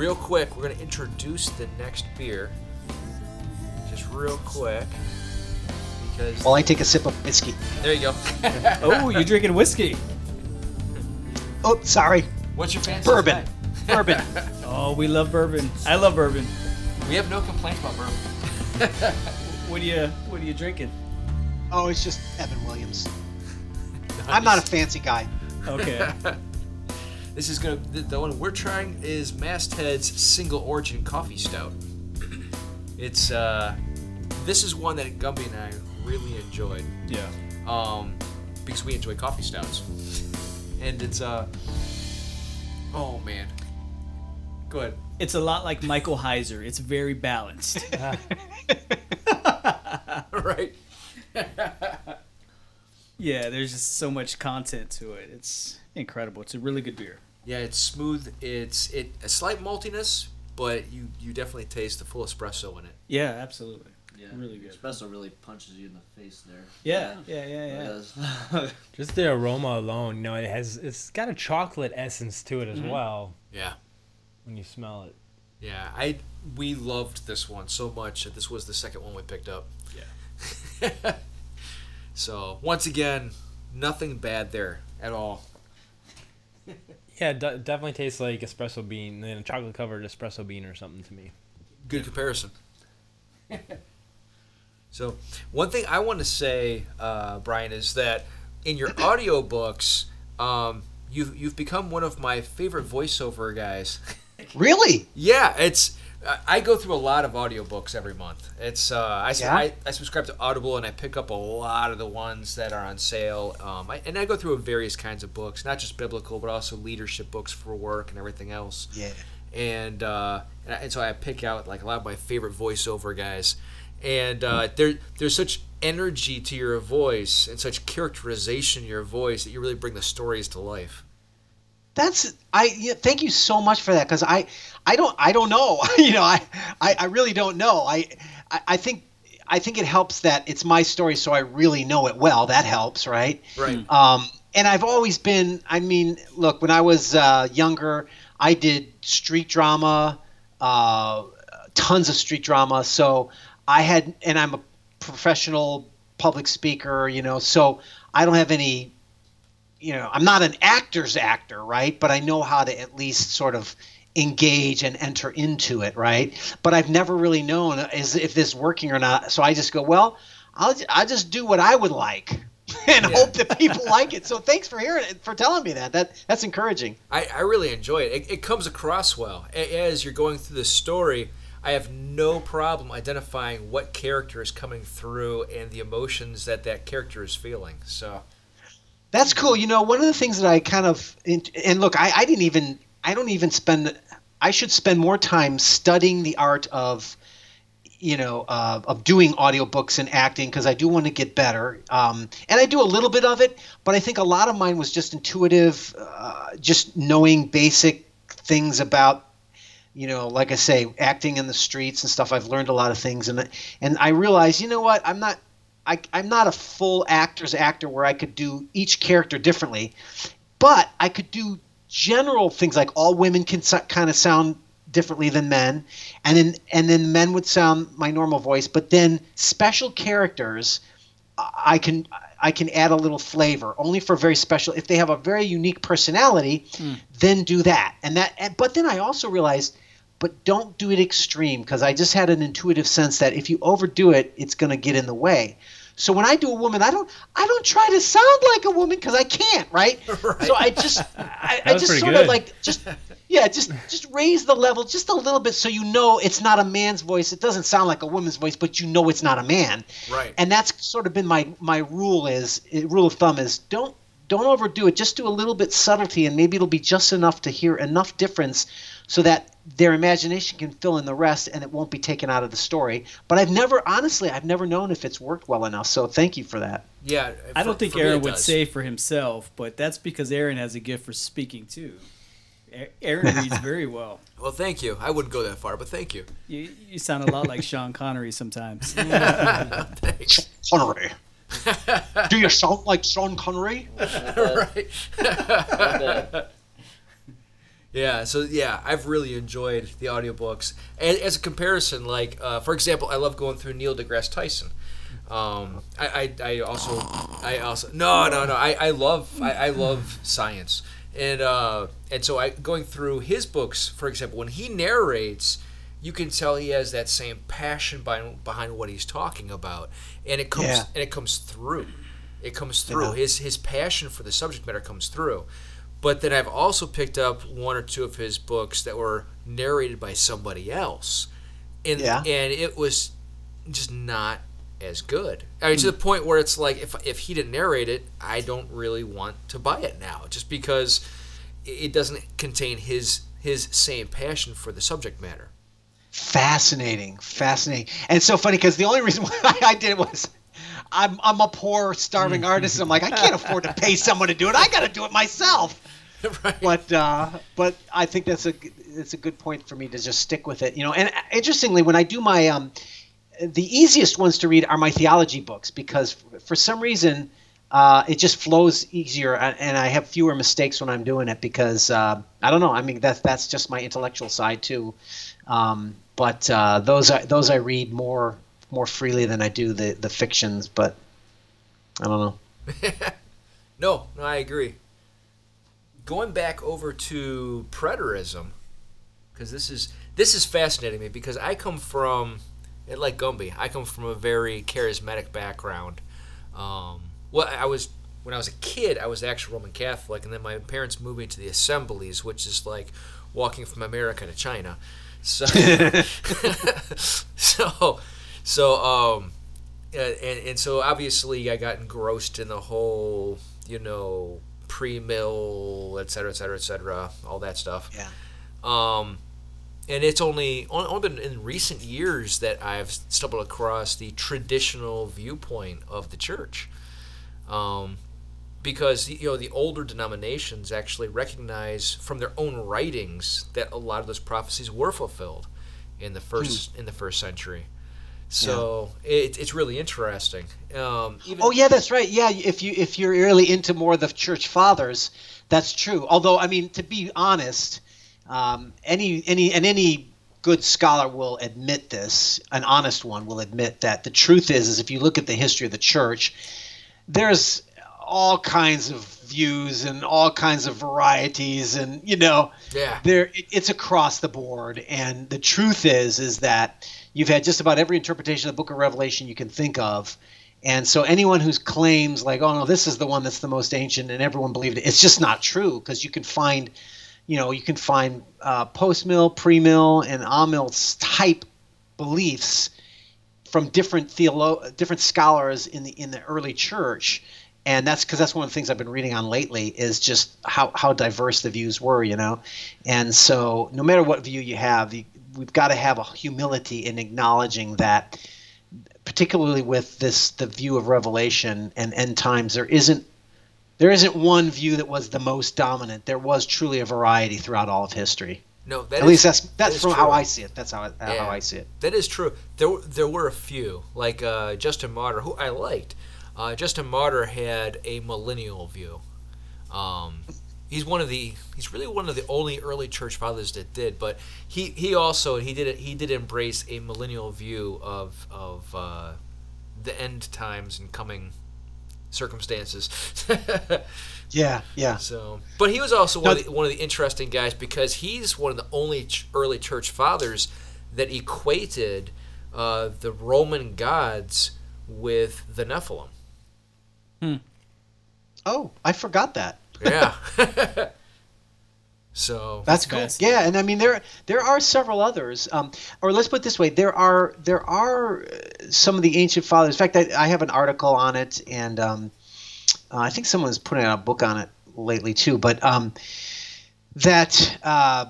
real quick, we're gonna introduce the next beer. Just real quick, because While I take a sip of whiskey. there you go. Oh, you're drinking whiskey. Oh, sorry. What's your fancy? Bourbon. tonight? Bourbon. Oh, we love bourbon. I love bourbon. We have no complaints about bourbon. What are you What are you drinking? Oh, it's just Evan Williams. I'm not a fancy guy. Okay. This is gonna the, the one we're trying is Masthead's single origin coffee stout. It's uh, this is one that Gumby and I really enjoyed. yeah. um, because we enjoy coffee stouts. And it's uh, oh man, go ahead. It's a lot like Michael Heiser. It's very balanced. right. yeah, there's just so much content to it. It's incredible. It's a really good beer. Yeah, it's smooth. It's it a slight maltiness, but you you definitely taste the full espresso in it. Yeah, absolutely. Yeah, Really good. Espresso really punches you in the face there. Yeah, yeah, yeah, yeah. It does. Just the aroma alone, you know, it has it's got a chocolate essence to it as mm-hmm. well Yeah. when you smell it. Yeah, I we loved this one so much that this was the second one we picked up. Yeah. so once again, nothing bad there at all. Yeah, it de- definitely tastes like espresso bean, and a chocolate covered espresso bean or something to me. Good comparison. so, one thing I want to say, uh, Brian, is that in your audiobooks, um, you've you've become one of my favorite voiceover guys. Really? yeah, it's. I- go through a lot of audiobooks every month. It's uh, I, Yeah? I, I subscribe to Audible and I pick up a lot of the ones that are on sale. Um, I, and I go through various kinds of books, not just biblical, but also leadership books for work and everything else Yeah. and uh, and, I, and so I pick out like a lot of my favorite voiceover guys, and uh, there there's such energy to your voice and such characterization in your voice that you really bring the stories to life. That's I. Yeah, thank you so much for that because I, I don't, I don't know. you know, I, I, I really don't know. I, I, I think, I think it helps that it's my story, so I really know it well. That helps, right? Right. Um, and I've always been. I mean, look, when I was uh, younger, I did street drama, uh, tons of street drama. So I had, and I'm a professional public speaker. You know, so I don't have any you know, I'm not an actor's actor, right? But I know how to at least sort of engage and enter into it, right? But I've never really known is if this is working or not. So I just go, well, I'll I just do what I would like and hope that people like it. So thanks for hearing it, for telling me that. That that's encouraging. I, I really enjoy it. it. It comes across well as you're going through the story. I have no problem identifying what character is coming through and the emotions that that character is feeling. So That's cool. You know, one of the things that I kind of and look, I, I didn't even I don't even spend I should spend more time studying the art of you know uh, of doing audiobooks and acting because I do want to get better. Um, and I do a little bit of it, but I think a lot of mine was just intuitive, uh, just knowing basic things about you know, like I say, acting in the streets and stuff. I've learned a lot of things, and and I realize, you know what, I'm not, I, I'm not a full actor's actor where I could do each character differently, but I could do general things like all women can so, kind of sound differently than men, and then and then men would sound my normal voice, but then special characters, I can I can add a little flavor only for very special. If they have a very unique personality, hmm. then do that. And that. And, but then I also realized, but don't do it extreme because I just had an intuitive sense that if you overdo it, it's going to get in the way. So when I do a woman, I don't I don't try to sound like a woman because I can't, right? Right. So I just I, I just pretty sort of like just yeah, just just raise the level just a little bit so you know it's not a man's voice. It doesn't sound like a woman's voice, but you know it's not a man. Right. And that's sort of been my my rule is eh, rule of thumb is don't don't overdo it. Just do a little bit subtlety, and maybe it'll be just enough to hear enough difference so that their imagination can fill in the rest, and it won't be taken out of the story. But I've never, honestly, I've never known if it's worked well enough. So thank you for that. yeah, I don't think Aaron would does. say for himself, but that's because Aaron has a gift for speaking too. Aaron reads very well. Well, thank you. I wouldn't go that far, but thank you. You, you sound a lot like Sean Connery sometimes. Thanks. Connery. do you sound like Sean Connery? right. Yeah, so yeah, I've really enjoyed the audiobooks. And as a comparison, like uh, for example, I love going through Neil deGrasse Tyson. Um, I, I, I also I also no no no I, I love I, I love science and uh, and so I going through his books for example when he narrates you can tell he has that same passion behind, behind what he's talking about and it comes Yeah. and it comes through it comes through Yeah. his his passion for the subject matter comes through but then I've also picked up one or two of his books that were narrated by somebody else and Yeah. and it was just not as good. I mean, to Hmm. the point where it's like if if he didn't narrate it, I don't really want to buy it now, just because it it doesn't contain his his same passion for the subject matter. Fascinating, fascinating, and it's so funny because the only reason why I did it was I'm I'm a poor starving artist, and I'm like I can't afford to pay someone to do it. I got to do it myself. right. But uh, but I think that's a it's a good point for me to just stick with it. You know, and interestingly, when I do my um, the easiest ones to read are my theology books because for some reason uh, it just flows easier and and I have fewer mistakes when I'm doing it because uh, I don't know. I mean that's that's just my intellectual side too. Um, but uh, those I, those I read more more freely than I do the the fictions. But I don't know. No, no, I agree. Going back over to preterism, because this is this is fascinating me because I come from, like Gumby, I come from a very charismatic background. Um, well, I was when I was a kid, I was actually Roman Catholic, and then my parents moved me to the Assemblies, which is like walking from America to China. So, so, so, um, and, and, so obviously I got engrossed in the whole, you know, pre-mill, et cetera, et cetera, et cetera, all that stuff. Yeah. Um, and it's only only been in recent years that I've stumbled across the traditional viewpoint of the church, um, because you know the older denominations actually recognize from their own writings that a lot of those prophecies were fulfilled in the first in the first century. So it, it's really interesting. Um, even, Oh yeah, that's right. Yeah, if you if you're really into more of the church fathers, that's true. Although I mean, to be honest, um, any any and any good scholar will admit this. An honest one will admit that the truth is, is if you look at the history of the church, there's all kinds of views and all kinds of varieties, and you know, Yeah. there it- it's across the board. And the truth is, is that you've had just about every interpretation of the Book of Revelation you can think of. And so anyone who claims like, oh no, this is the one that's the most ancient and everyone believed it, it's just not true because you can find, you know, you can find uh, post mill, pre mill, and amill type beliefs from different theolo- different scholars in the in the early church. And that's because that's one of the things I've been reading on lately is just how, how diverse the views were, you know. And so no matter what view you have, you, we've got to have a humility in acknowledging that particularly with this the view of revelation and end times there isn't there isn't one view that was the most dominant there was truly a variety throughout all of history no, that at is- least that's that's is from how i see it that's how, I- Yeah. how i see it That is true. There, were- there were a few, like uh, Justin Martyr, who I liked. Uh, Justin Martyr had a millennial view. Um, he's one of the, he's really one of the only early church fathers that did. But he, he also he did he did embrace a millennial view of of uh, the end times and coming circumstances. yeah yeah So, but he was also one, No, of the, one of the interesting guys because he's one of the only ch- early church fathers that equated uh, the Roman gods with the Nephilim. Hmm. Oh i forgot that Yeah. so That's cool. Yeah, and I mean there there are several others. Um, or let's put it this way: there are there are uh, some of the ancient fathers. In fact, I, I have an article on it, and um, uh, I think someone's putting out a book on it lately too. But um, that uh,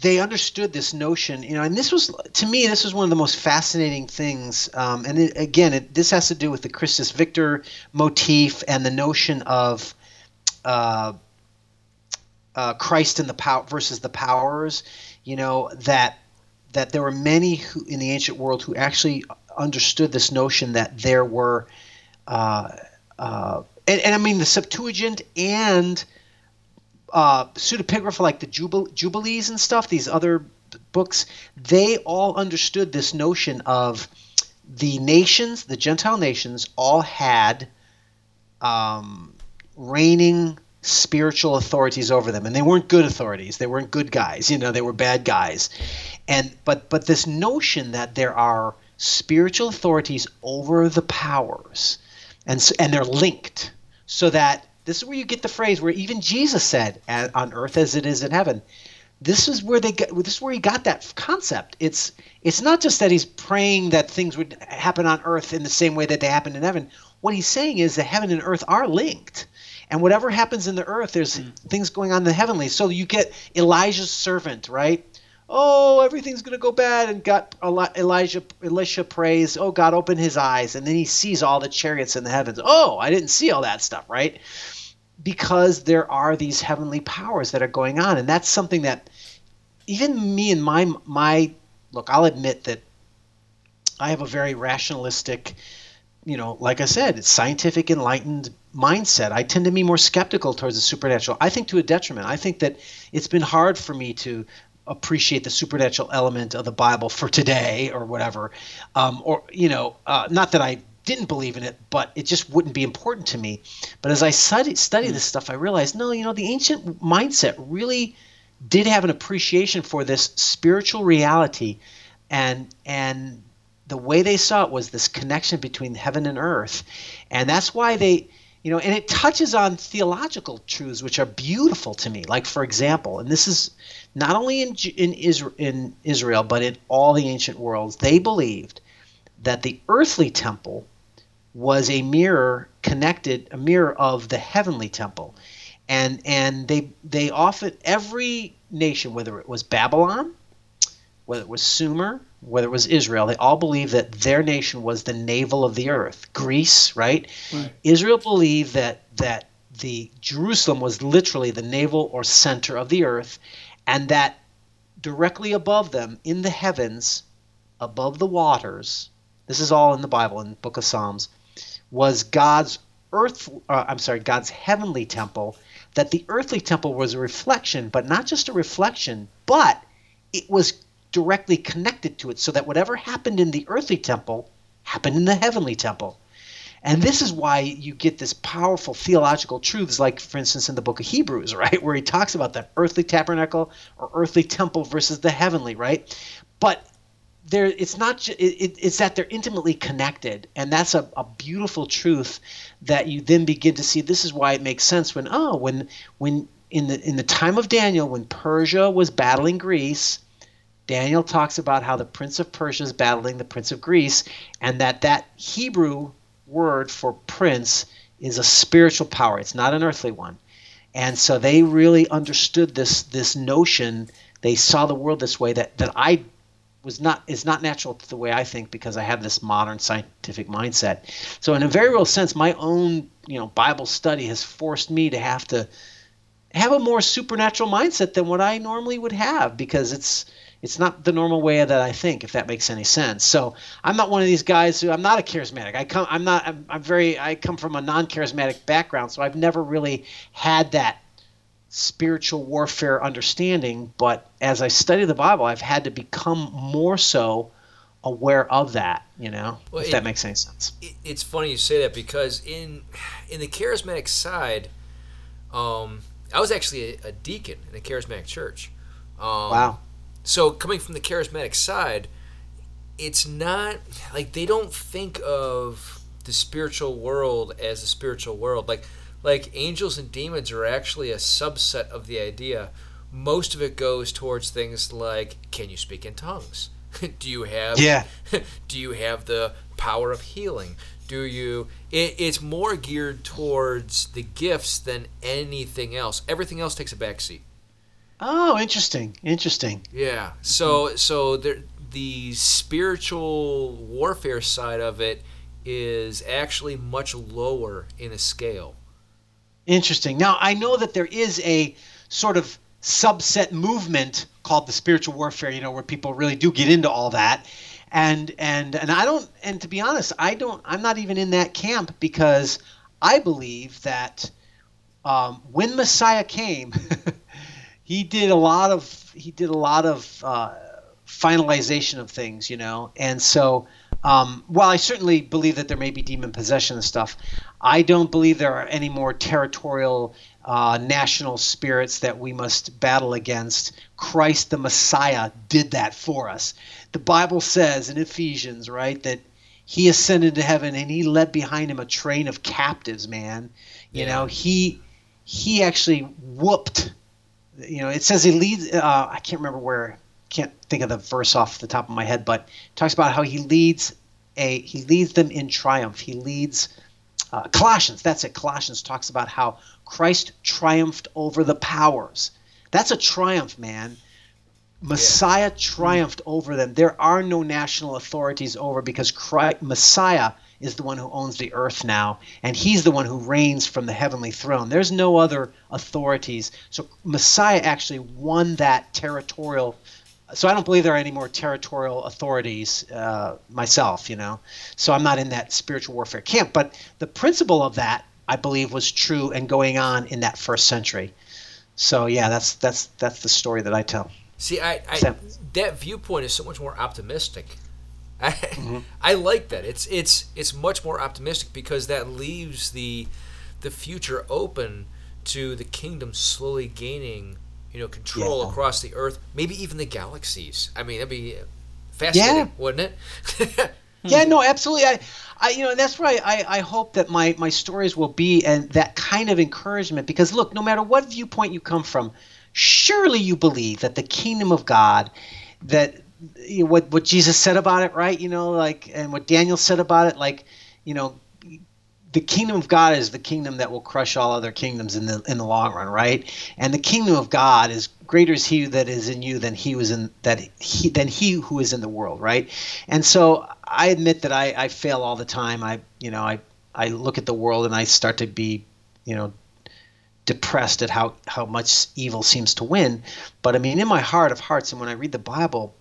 they understood this notion, you know, and this was to me this was one of the most fascinating things. Um, and it, again, it, this has to do with the Christus Victor motif and the notion of. Uh, uh, Christ and the power versus the powers, you know that that there were many who in the ancient world who actually understood this notion that there were, uh, uh, and, and I mean the Septuagint and uh, pseudepigrapha like the Jubil- Jubilees and stuff, these other books, they all understood this notion of the nations, the Gentile nations, all had um, reigning spiritual authorities over them, and they weren't good authorities. They weren't good guys. You know, they were bad guys. And but but this notion that there are spiritual authorities over the powers, and and they're linked, so that this is where you get the phrase where even Jesus said, "On earth as it is in heaven." This is where they get. This is where he got that concept. It's it's not just that he's praying that things would happen on earth in the same way that they happen in heaven. What he's saying is that heaven and earth are linked. And whatever happens in the earth, there's hmm. things going on in the heavenly. So you get Elijah's servant, right? Oh, everything's going to go bad. And Eli- Elijah, Elisha prays, oh, God, open his eyes. And then he sees all the chariots in the heavens. Oh, I didn't see all that stuff, right? Because there are these heavenly powers that are going on. And that's something that even me and my, my look, I'll admit that I have a very rationalistic, you know, like I said, it's scientific, enlightened mindset. I tend to be more skeptical towards the supernatural. I think to a detriment. I think that it's been hard for me to appreciate the supernatural element of the Bible for today or whatever. Um, or, you know, uh, not that I didn't believe in it, but it just wouldn't be important to me. But as I study, study this stuff, I realized, no, you know, the ancient mindset really did have an appreciation for this spiritual reality and and the way they saw it was this connection between heaven and earth. And that's why they you know and it touches on theological truths which are beautiful to me. Like for example and this is not only in in Israel, in Israel but in all the ancient worlds they believed that the earthly temple was a mirror connected a mirror of the heavenly temple. And and they they often every nation whether it was Babylon whether it was Sumer, whether it was Israel, they all believed that their nation was the navel of the earth. Greece, right? Right. Israel believed that that the Jerusalem was literally the navel or center of the earth, and that directly above them in the heavens, above the waters, this is all in the Bible in the Book of Psalms, was God's earth. Uh, I'm sorry, God's heavenly temple. That the earthly temple was a reflection, but not just a reflection, but it was directly connected to it so that whatever happened in the earthly temple happened in the heavenly temple. And this is why you get this powerful theological truths, like, for instance, in the book of Hebrews, right, where he talks about the earthly tabernacle or earthly temple versus the heavenly, right? But there, it's not. it, it's that they're intimately connected, and that's a, a beautiful truth that you then begin to see. This is why it makes sense when oh, when when in the in the time of Daniel, when Persia was battling Greece, Daniel talks about how the prince of Persia is battling the prince of Greece, and that that Hebrew word for prince is a spiritual power. It's not an earthly one. And so they really understood this this notion. They saw the world this way that that I was not is not natural to the way I think because I have this modern scientific mindset. So in a very real sense, my own you know Bible study has forced me to have to have a more supernatural mindset than what I normally would have because it's it's not the normal way that I think, if that makes any sense. So I'm not one of these guys who I'm not a charismatic. I come I'm not I'm, I'm very I come from a non-charismatic background, so I've never really had that spiritual warfare understanding. But as I study the Bible, I've had to become more so aware of that. You know, Well, if it- that makes any sense. it, it's funny you say that because in in the charismatic side, um, I was actually a, a deacon in a charismatic church. Um, Wow. So coming from the charismatic side, it's not like they don't think of the spiritual world as a spiritual world. Like like angels and demons are actually a subset of the idea. Most of it goes towards things like can you speak in tongues? Do you have Yeah. do you have the power of healing? Do you? It, it's more geared towards the gifts than anything else. Everything else takes a backseat. Oh, interesting. Interesting. Yeah. So so there, the spiritual warfare side of it is actually much lower in a scale. Interesting. Now, I know that there is a sort of subset movement called the spiritual warfare, you know, where people really do get into all that. And and and I don't and to be honest, I don't I'm not even in that camp because I believe that um, when Messiah came, he did a lot of he did a lot of uh, finalization of things, you know. And so, um, while I certainly believe that there may be demon possession and stuff, I don't believe there are any more territorial uh, national spirits that we must battle against. Christ the Messiah did that for us. The Bible says in Ephesians, right, that he ascended to heaven and he led behind him a train of captives, man. You Yeah. know, he he actually whooped you know, it says he leads. Uh, I can't remember where. Can't think of the verse off the top of my head, but it talks about how he leads a he leads them in triumph. He leads uh, Colossians. That's it. Colossians talks about how Christ triumphed over the powers. That's a triumph, man. Messiah triumphed over them. There are no national authorities over because Christ, Messiah is the one who owns the earth now, and he's the one who reigns from the heavenly throne. There's no other authorities. So Messiah actually won that territorial. So I don't believe there are any more territorial authorities uh, myself, you know. So I'm not in that spiritual warfare camp. But the principle of that, I believe, was true and going on in that first century. So yeah, that's that's that's the story that I tell. See, I, I that viewpoint is so much more optimistic. I, Mm-hmm. I like that. It's it's it's much more optimistic because that leaves the the future open to the kingdom slowly gaining, you know, control Yeah. across the earth, maybe even the galaxies. I mean, that'd be fascinating, Yeah. wouldn't it? Yeah, no, absolutely. I, I, you know, and that's why I, I hope that my my stories will be and that kind of encouragement because look, no matter what viewpoint you come from, surely you believe that the kingdom of God, that you know, what what Jesus said about it, right? You know, like and what Daniel said about it, like, you know, the kingdom of God is the kingdom that will crush all other kingdoms in the in the long run, right? And the kingdom of God is greater is he that is in you than he was in that he than he who is in the world, right? And so I admit that I, I fail all the time. I you know I I look at the world and I start to be you know depressed at how how much evil seems to win. But I mean, in my heart of hearts, and when I read the Bible,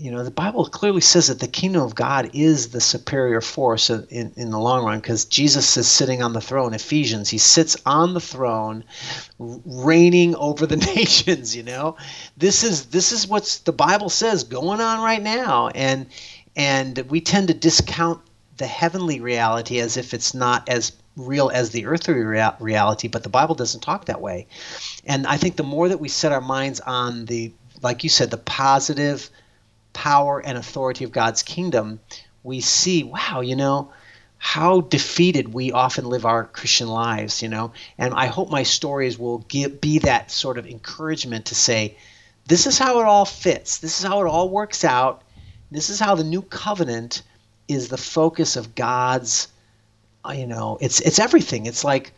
you know, the Bible clearly says that the kingdom of God is the superior force in, in the long run because Jesus is sitting on the throne. Ephesians, he sits on the throne, reigning over the nations. You know, this is this is what's the Bible says going on right now, and and we tend to discount the heavenly reality as if it's not as real as the earthly rea- reality. But the Bible doesn't talk that way, and I think the more that we set our minds on the like you said, the positive power and authority of God's kingdom, we see, wow, you know, how defeated we often live our Christian lives, you know. And I hope my stories will give, be that sort of encouragement to say, this is how it all fits. This is how it all works out. This is how the new covenant is the focus of God's, uh, you know, it's it's everything. It's like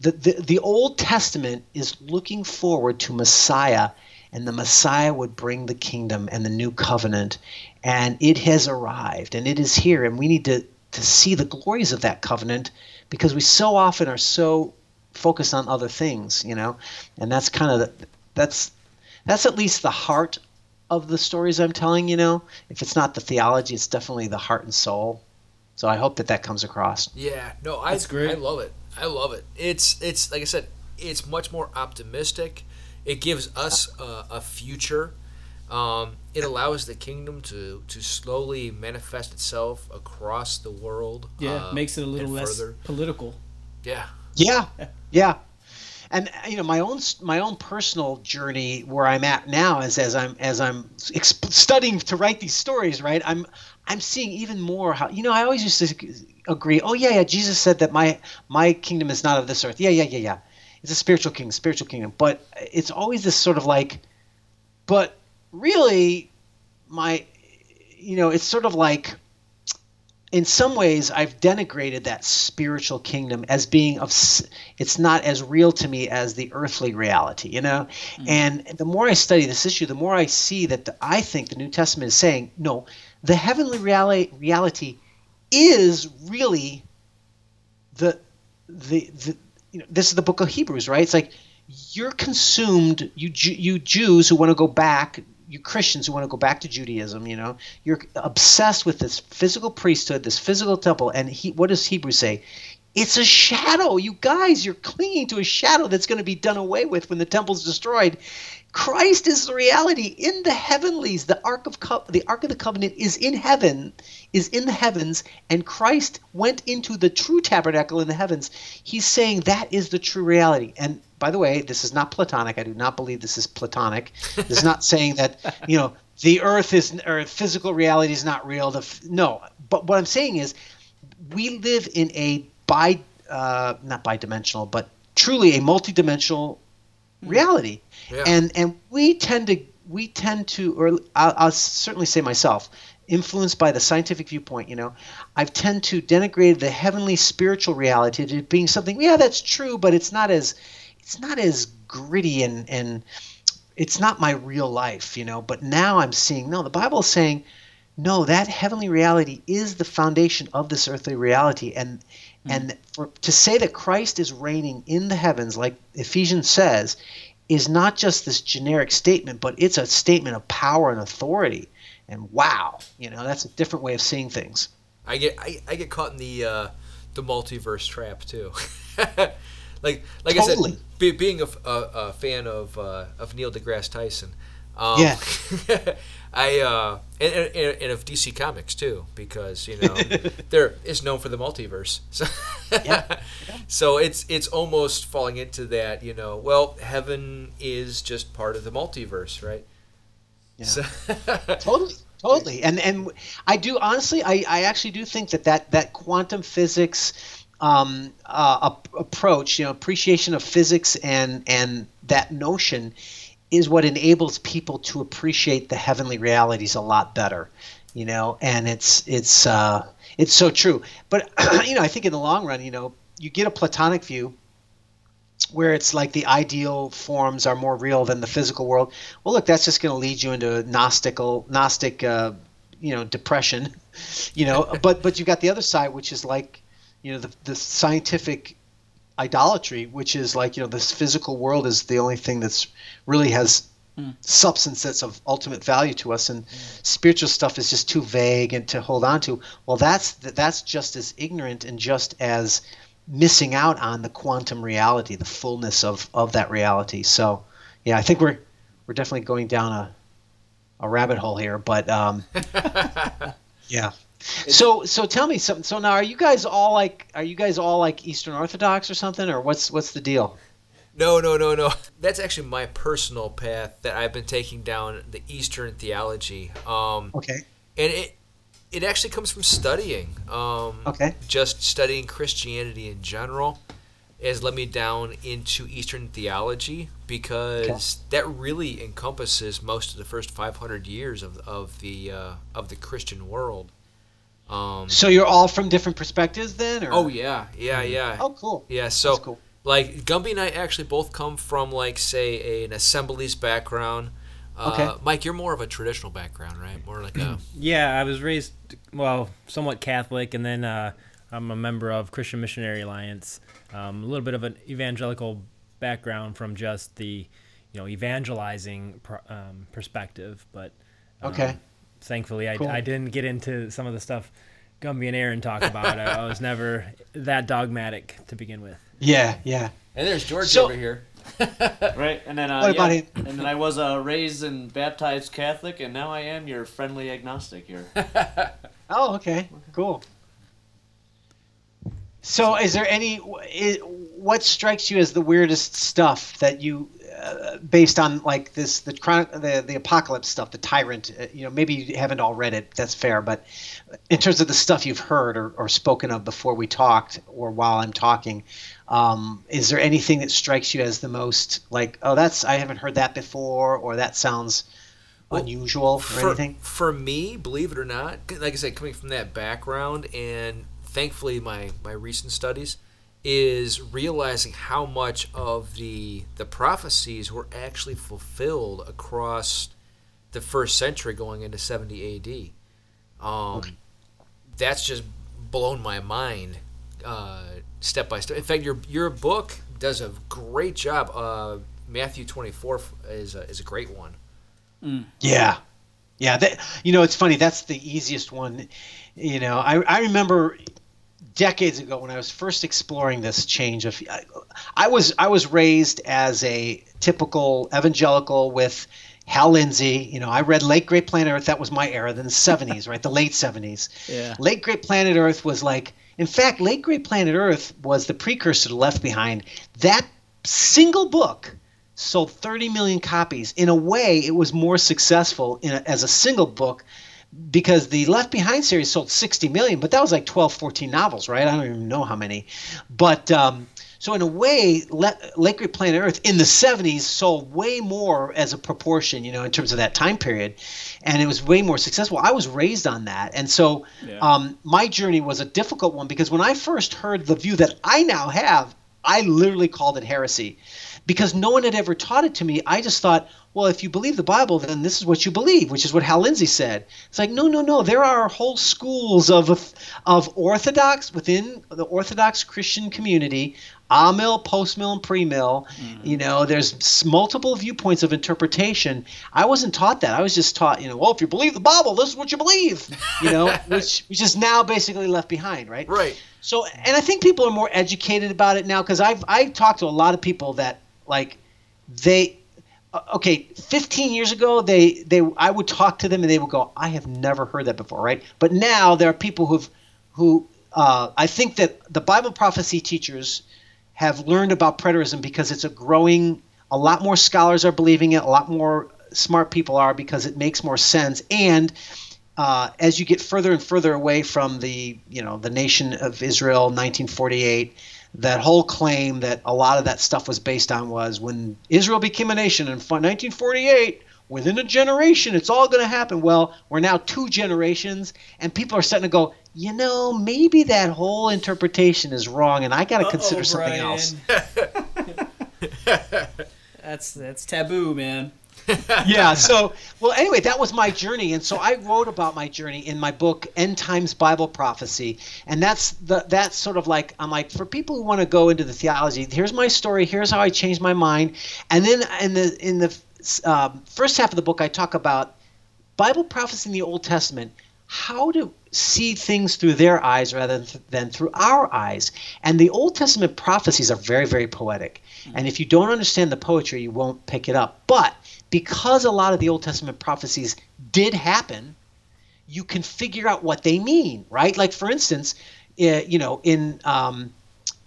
the, the the Old Testament is looking forward to Messiah and the Messiah would bring the kingdom and the new covenant. And it has arrived and it is here. And we need to, to see the glories of that covenant because we so often are so focused on other things, you know? And that's kind of the, that's that's at least the heart of the stories I'm telling, you know? If it's not the theology, it's definitely the heart and soul. So I hope that that comes across. Yeah, no, I That's great. I love it. I love it. It's it's like I said, it's much more optimistic. It gives us a, a future. Um, it allows the kingdom to to slowly manifest itself across the world. Yeah, uh, makes it a little less further. political. Yeah, Yeah, yeah, and uh, you know my own my own personal journey where I'm at now is as I'm as I'm exp- studying to write these stories. Right, I'm I'm seeing even more how you know I always used to agree. Oh yeah, yeah. Jesus said that my my kingdom is not of this earth. Yeah, yeah, yeah, yeah. It's a spiritual kingdom, spiritual kingdom. But it's always this sort of like, but really, my, you know, it's sort of like in some ways I've denigrated that spiritual kingdom as being of it's not as real to me as the earthly reality, you know. Mm-hmm. And the more I study this issue, the more I see that the, I think the New Testament is saying no, the heavenly reality reality is really the the the you know this is the book of Hebrews, right? It's like you're consumed you you Jews who want to go back you Christians who want to go back to Judaism, you know, you're obsessed with this physical priesthood, this physical temple, and he, what does Hebrews say? It's a shadow. You guys, you're clinging to a shadow that's going to be done away with when the temple's destroyed. Christ is the reality in the heavenlies. The ark of Co- the ark of the covenant is in heaven, is in the heavens, and Christ went into the true tabernacle in the heavens. He's saying that is the true reality. And by the way, this is not platonic. I do not believe this is platonic. This is not saying that you know the earth is or physical reality is not real. The no, but what I'm saying is we live in a bi uh, not bi-dimensional, but truly a multi-dimensional reality, Yeah. and and we tend to we tend to, or I'll, I'll certainly say myself, influenced by the scientific viewpoint. You know, I've tend to denigrate the heavenly spiritual reality to being something. Yeah, that's true, but it's not as it's not as gritty and and it's not my real life. You know, but now I'm seeing no. The Bible is saying no that heavenly reality is the foundation of this earthly reality and and for, to say that christ is reigning in the heavens like ephesians says is not just this generic statement but it's a statement of power and authority and wow you know that's a different way of seeing things I get I, I get caught in the uh, the multiverse trap too. like like I said, be, being a fan of uh, of Neil deGrasse Tyson. Um, Yeah. I uh, and, and, and of DC Comics too because you know they're known for the multiverse. So Yeah. so it's it's almost falling into that you know well heaven is just part of the multiverse right. Yeah. So, totally totally and and i do honestly i i actually do think that that that quantum physics um uh, ap- approach you know appreciation of physics and and that notion is what enables people to appreciate the heavenly realities a lot better you know and it's it's uh it's so true but you know i think in the long run you know you get a platonic view where it's like the ideal forms are more real than the physical world. Well, look, that's just going to lead you into gnostical, gnostic, uh, you know, depression. You know, but but you've got the other side, which is like, you know, the the scientific idolatry, which is like, you know, this physical world is the only thing that's really has substance that's of ultimate value to us, and spiritual stuff is just too vague and to hold on to. Well, that's that's just as ignorant and just as missing out on the quantum reality, the fullness of, of that reality. So, yeah, I think we're we're definitely going down a a rabbit hole here, but um, yeah. So so tell me something. So now, are you guys all like are you guys all like Eastern Orthodox or something, or what's what's the deal? No, no, no, no. That's actually my personal path that I've been taking down the Eastern theology. Um, Okay. and it it actually comes from studying. Um, Okay. Just studying Christianity in general has led me down into Eastern theology because that really encompasses most of the first 500 years of, of the uh, of the Christian world. Um, So you're all from different perspectives then, or oh yeah, yeah, yeah. oh cool. Yeah, so cool. like Gumby and I actually both come from like say a, an assemblies background. Uh, Okay. Mike, you're more of a traditional background, right? More like a Yeah, I was raised well, somewhat Catholic, and then uh, I'm a member of Christian Missionary Alliance. Um, a little bit of an evangelical background from just the, you know, evangelizing pro- um, perspective, but um, Okay. Thankfully I, Cool. I didn't get into some of the stuff Gumby and Aaron talk about. I, I was never that dogmatic to begin with. Yeah, yeah. and there's George So- over here. Right, and then uh, yeah, and then I was uh, raised and baptized Catholic, and now I am your friendly agnostic here. Oh, okay, cool. So, is there any? i what strikes you as the weirdest stuff that you, uh, based on like this, the chron- the the apocalypse stuff, the tyrant? Uh, you know, maybe you haven't all read it. That's fair, but in terms of the stuff you've heard or, or spoken of before we talked, or while I'm talking, um, is there anything that strikes you as the most like, oh, that's I haven't heard that before, or that sounds Well, unusual or for, anything? for me, believe it or not, like I said, coming from that background and thankfully my, my recent studies is realizing how much of the the prophecies were actually fulfilled across the first century going into 70 AD. Um, That's just blown my mind uh, step by step. In fact, your your book does a great job. Uh, Matthew 24 is a, is a great one. Yeah, yeah. That you know, it's funny. That's the easiest one. You know, I I remember decades ago when I was first exploring this change of I, I was I was raised as a typical evangelical with Hal Lindsey. You know, I read Late Great Planet Earth. That was my era. Then the 70s, right? The late 70s. Yeah. Late Great Planet Earth was like, in fact, Late Great Planet Earth was the precursor to Left Behind. That single book sold 30 million copies. In a way, it was more successful in a, as a single book because the Left Behind series sold 60 million, but that was like 12, 14 novels, right? I don't even know how many. But um, so in a way, Le- Great Planet Earth in the 70s sold way more as a proportion, you know, in terms of that time period, and it was way more successful. I was raised on that, and so Yeah. um, my journey was a difficult one because when I first heard the view that I now have, I literally called it heresy because no one had ever taught it to me. I just thought, well, if you believe the Bible, then this is what you believe, which is what Hal Lindsey said. It's like, no, no, no. There are whole schools of of Orthodox within the Orthodox Christian community, amill, postmill, and premill. Mm-hmm. You know, there's multiple viewpoints of interpretation. I wasn't taught that. I was just taught, you know, well, if you believe the Bible, this is what you believe. You know, which which is now basically left behind, right? Right. So, and I think people are more educated about it now because I've I've talked to a lot of people that like they uh, okay 15 years ago they they I would talk to them and they would go I have never heard that before right? But now there are people who've who uh, I think that the Bible prophecy teachers have learned about preterism because it's a growing a lot more scholars are believing it a lot more smart people are because it makes more sense. And uh, as you get further and further away from the you know the nation of Israel 1948 that whole claim that a lot of that stuff was based on was when Israel became a nation in 1948 within a generation it's all going to happen. Well we're now two generations and people are starting to go you know maybe that whole interpretation is wrong and I got to consider something else. That's that's taboo, man. yeah so well anyway that was my journey and so i wrote about my journey in my book end times bible prophecy and that's the that's sort of like i'm like for people who want to go into the theology here's my story here's how i changed my mind and then in the in the um, first half of the book i talk about bible prophecy in the old testament how to see things through their eyes rather than, than through our eyes and the old testament prophecies are very very poetic and if you don't understand the poetry you won't pick it up but because a lot of the Old Testament prophecies did happen, you can figure out what they mean, right? Like for instance, uh, you know, in um,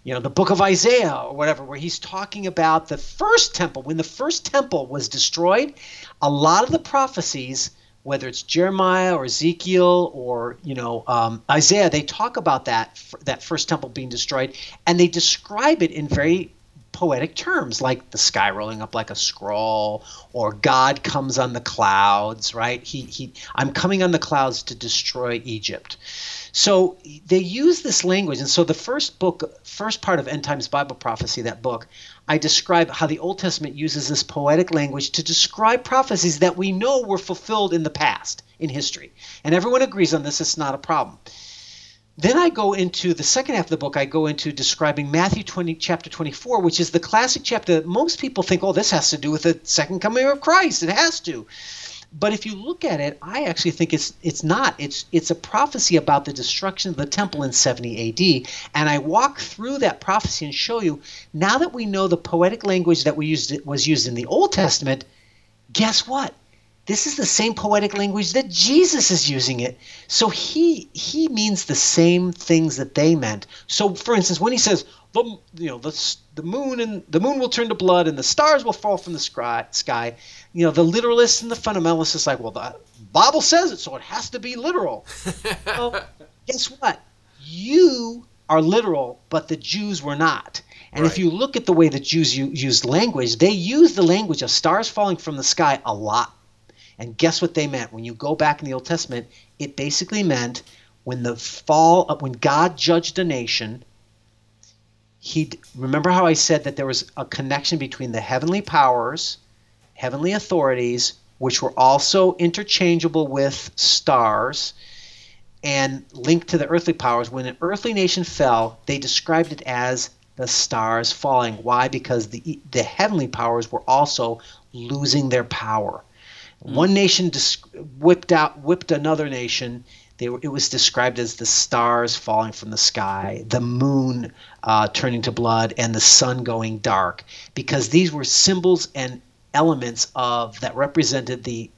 you know the book of Isaiah or whatever, where he's talking about the first temple. When the first temple was destroyed, a lot of the prophecies, whether it's Jeremiah or Ezekiel or you know um, Isaiah, they talk about that that first temple being destroyed, and they describe it in very poetic terms like the sky rolling up like a scroll or god comes on the clouds right? He he i'm coming on the clouds to destroy egypt. So they use this language and so the first book first part of end times bible prophecy that book i describe how the old testament uses this poetic language to describe prophecies that we know were fulfilled in the past in history. And everyone agrees on this it's not a problem then I go into the second half of the book. I go into describing Matthew 20, chapter 24, which is the classic chapter that most people think, oh, this has to do with the second coming of Christ. It has to. But if you look at it, I actually think it's it's not. It's it's a prophecy about the destruction of the temple in 70 AD, and I walk through that prophecy and show you now that we know the poetic language that we used was used in the Old Testament. Guess what? This is the same poetic language that Jesus is using it. So he he means the same things that they meant. So for instance, when he says the you know the the moon and the moon will turn to blood and the stars will fall from the sky, sky you know the literalists and the fundamentalists is like, well, the Bible says it, so it has to be literal. well, guess what? You are literal, but the Jews were not. And if you look at the way the Jews u- used language, they used the language of stars falling from the sky a lot. And guess what they meant? When you go back in the Old Testament, it basically meant when the fall of, when God judged a nation, he remember how I said that there was a connection between the heavenly powers, heavenly authorities, which were also interchangeable with stars and linked to the earthly powers. When an earthly nation fell, they described it as the stars falling. Why? Because the the heavenly powers were also losing their power. One nation dis- whipped out whipped another nation. They were, it was described as the stars falling from the sky, the moon uh, turning to blood, and the sun going dark, because these were symbols and elements of that represented the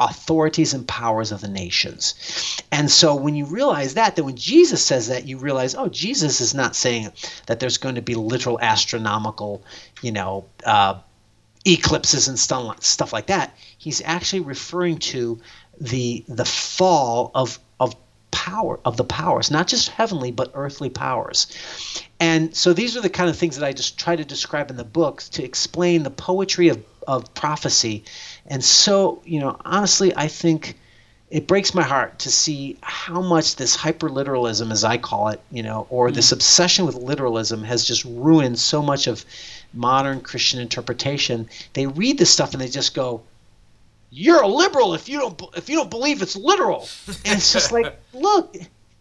authorities and powers of the nations. And so when you realize that, then when Jesus says that, you realize, oh, Jesus is not saying that there's going to be literal astronomical, you know, uh, eclipses and stuff, like that. He's actually referring to the the fall of of power of the powers, not just heavenly but earthly powers. And so these are the kind of things that I just try to describe in the books to explain the poetry of, of prophecy. And so, you know, honestly, I think it breaks my heart to see how much this hyperliteralism, as I call it, you know, or this mm-hmm. obsession with literalism has just ruined so much of modern Christian interpretation. They read this stuff and they just go, "You're a liberal if you don't if you don't believe it's literal." And it's just like, look,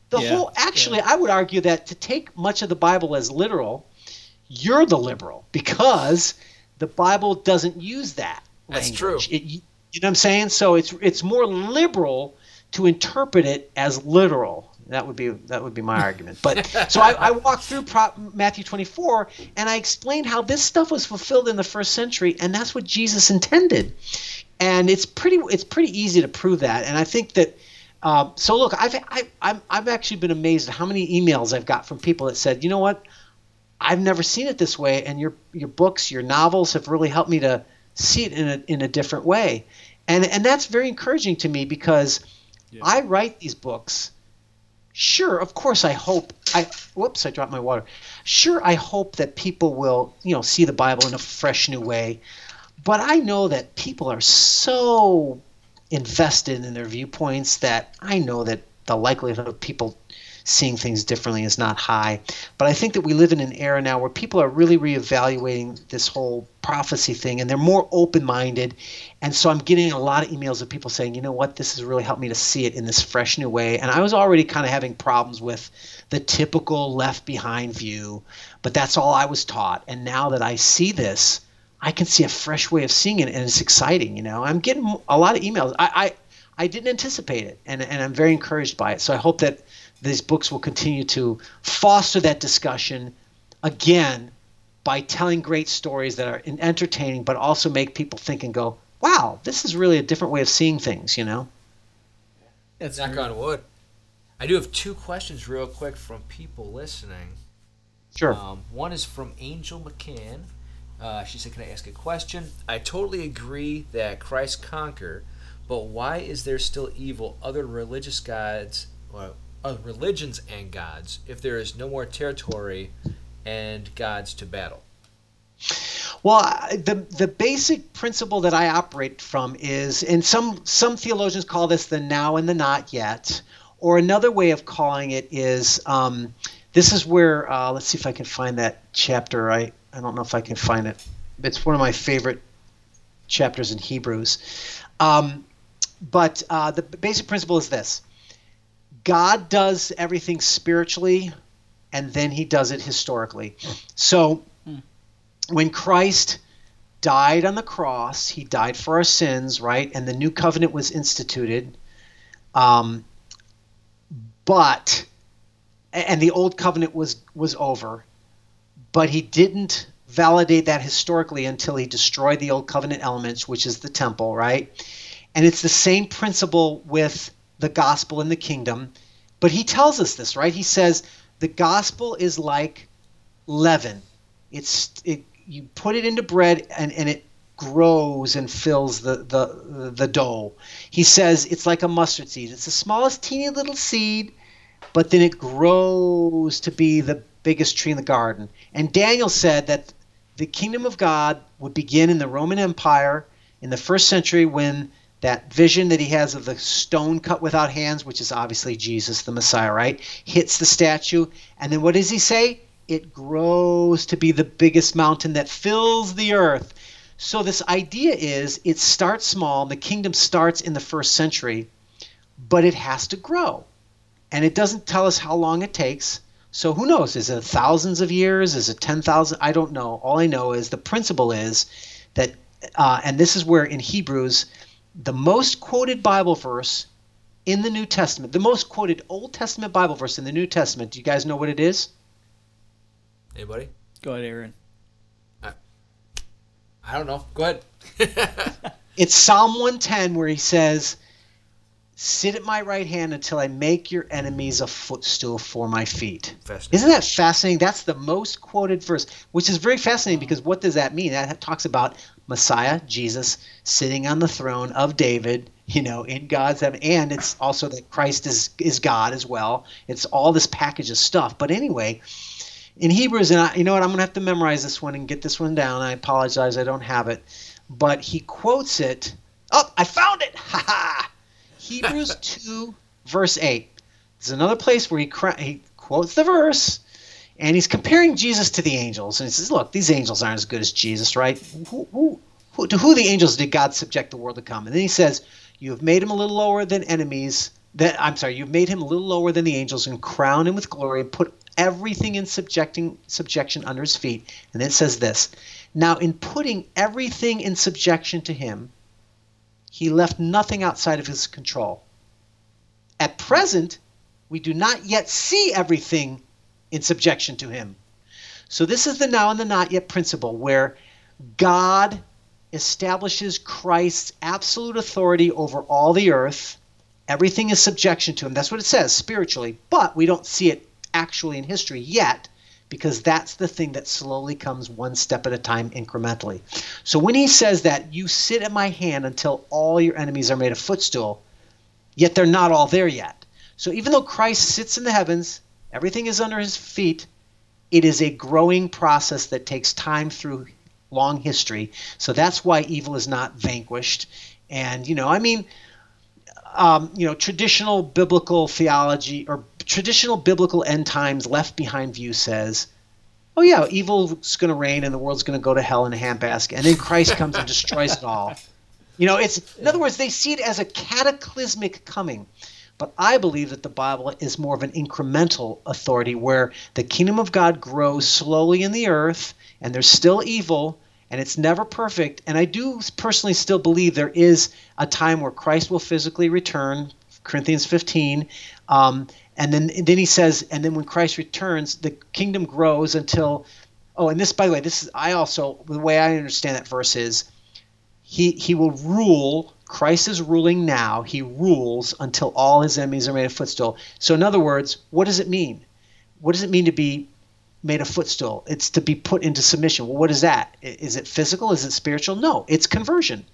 the Yeah, whole actually, I would argue that to take much of the Bible as literal, you're the liberal because the Bible doesn't use that. That's true. It, you know what I'm saying? So it's it's more liberal to interpret it as literal. That would be that would be my argument. But so I, I walked through Pro- Matthew 24 and I explained how this stuff was fulfilled in the first century, and that's what Jesus intended. And it's pretty it's pretty easy to prove that. And I think that. Uh, so look, I've I, I'm I've actually been amazed at how many emails I've got from people that said, you know what, I've never seen it this way, and your your books, your novels have really helped me to see it in a in a different way, and and that's very encouraging to me because I write these books. Sure, of course, I hope I whoops, I dropped my water. Sure, I hope that people will you know see the Bible in a fresh new way, but I know that people are so invested in their viewpoints that I know that the likelihood of people seeing things differently is not high. But I think that we live in an era now where people are really reevaluating this whole prophecy thing and they're more open minded. And so I'm getting a lot of emails of people saying, you know what, this has really helped me to see it in this fresh new way. And I was already kind of having problems with the typical left behind view, but that's all I was taught. And now that I see this, I can see a fresh way of seeing it, and it's exciting. You know, I'm getting a lot of emails. I I, I didn't anticipate it, and and I'm very encouraged by it. So I hope that these books will continue to foster that discussion again by telling great stories that are entertaining, but also make people think and go, "Wow, this is really a different way of seeing things." You know. That's Knock on wood. I do have two questions real quick from people listening. Sure. Um, one is from Angel McCann. Uh, she said, "Can I ask a question? I totally agree that Christ conquered, but why is there still evil, other religious gods, or other religions and gods, if there is no more territory and gods to battle?" Well, the the basic principle that I operate from is, and some some theologians call this the now and the not yet, or another way of calling it is, um, this is where uh, let's see if I can find that chapter. I I don't know if I can find it. It's one of my favorite chapters in Hebrews. Um, but uh, the basic principle is this: God does everything spiritually, and then He does it historically. So when Christ died on the cross, he died for our sins, right? And the new covenant was instituted. Um, but and the old covenant was was over, but he didn't validate that historically until he destroyed the old covenant elements, which is the temple, right? And it's the same principle with the gospel and the kingdom. But he tells us this, right? He says the gospel is like leaven. It's it you put it into bread and, and it grows and fills the, the the dough. He says it's like a mustard seed. It's the smallest teeny little seed, but then it grows to be the biggest tree in the garden. And Daniel said that the kingdom of God would begin in the Roman Empire in the first century when that vision that he has of the stone cut without hands, which is obviously Jesus, the Messiah, right, hits the statue. And then what does he say? It grows to be the biggest mountain that fills the earth. So, this idea is it starts small, the kingdom starts in the first century, but it has to grow. And it doesn't tell us how long it takes. So, who knows? Is it thousands of years? Is it 10,000? I don't know. All I know is the principle is that, uh, and this is where in Hebrews, the most quoted Bible verse in the New Testament, the most quoted Old Testament Bible verse in the New Testament. Do you guys know what it is? Anybody? Go ahead, Aaron. I don't know. Go ahead. It's Psalm 110 where he says, Sit at my right hand until I make your enemies a footstool for my feet. Isn't that fascinating? That's the most quoted verse, which is very fascinating because what does that mean? That talks about Messiah, Jesus, sitting on the throne of David, you know, in God's heaven. And it's also that Christ is, is God as well. It's all this package of stuff. But anyway, in Hebrews, and I, you know what, I'm going to have to memorize this one and get this one down. I apologize, I don't have it. But he quotes it. Oh, I found it! Ha ha! Hebrews 2, verse 8. There's another place where he, he quotes the verse and he's comparing Jesus to the angels. And he says, Look, these angels aren't as good as Jesus, right? Who, who, who, to who the angels did God subject the world to come? And then he says, You have made him a little lower than enemies. That I'm sorry, you've made him a little lower than the angels and crowned him with glory and put everything in subjecting subjection under his feet. And then it says this Now, in putting everything in subjection to him, he left nothing outside of his control. At present, we do not yet see everything in subjection to him. So, this is the now and the not yet principle where God establishes Christ's absolute authority over all the earth. Everything is subjection to him. That's what it says spiritually, but we don't see it actually in history yet because that's the thing that slowly comes one step at a time incrementally. So when he says that you sit at my hand until all your enemies are made a footstool, yet they're not all there yet. So even though Christ sits in the heavens, everything is under his feet, it is a growing process that takes time through long history. So that's why evil is not vanquished. And, you know, I mean, um, you know, traditional biblical theology or traditional biblical end times left behind view says, oh, yeah, evil's going to reign and the world's going to go to hell in a handbasket. And then Christ comes and destroys it all. You know, it's in other words, they see it as a cataclysmic coming. But I believe that the Bible is more of an incremental authority where the kingdom of God grows slowly in the earth and there's still evil and it's never perfect. And I do personally still believe there is a time where Christ will physically return, Corinthians 15. Um, and then and then he says, and then when Christ returns, the kingdom grows until. Oh, and this, by the way, this is I also the way I understand that verse is, he he will rule. Christ is ruling now. He rules until all his enemies are made a footstool. So, in other words, what does it mean? What does it mean to be made a footstool? It's to be put into submission. Well, what is that? Is it physical? Is it spiritual? No, it's conversion.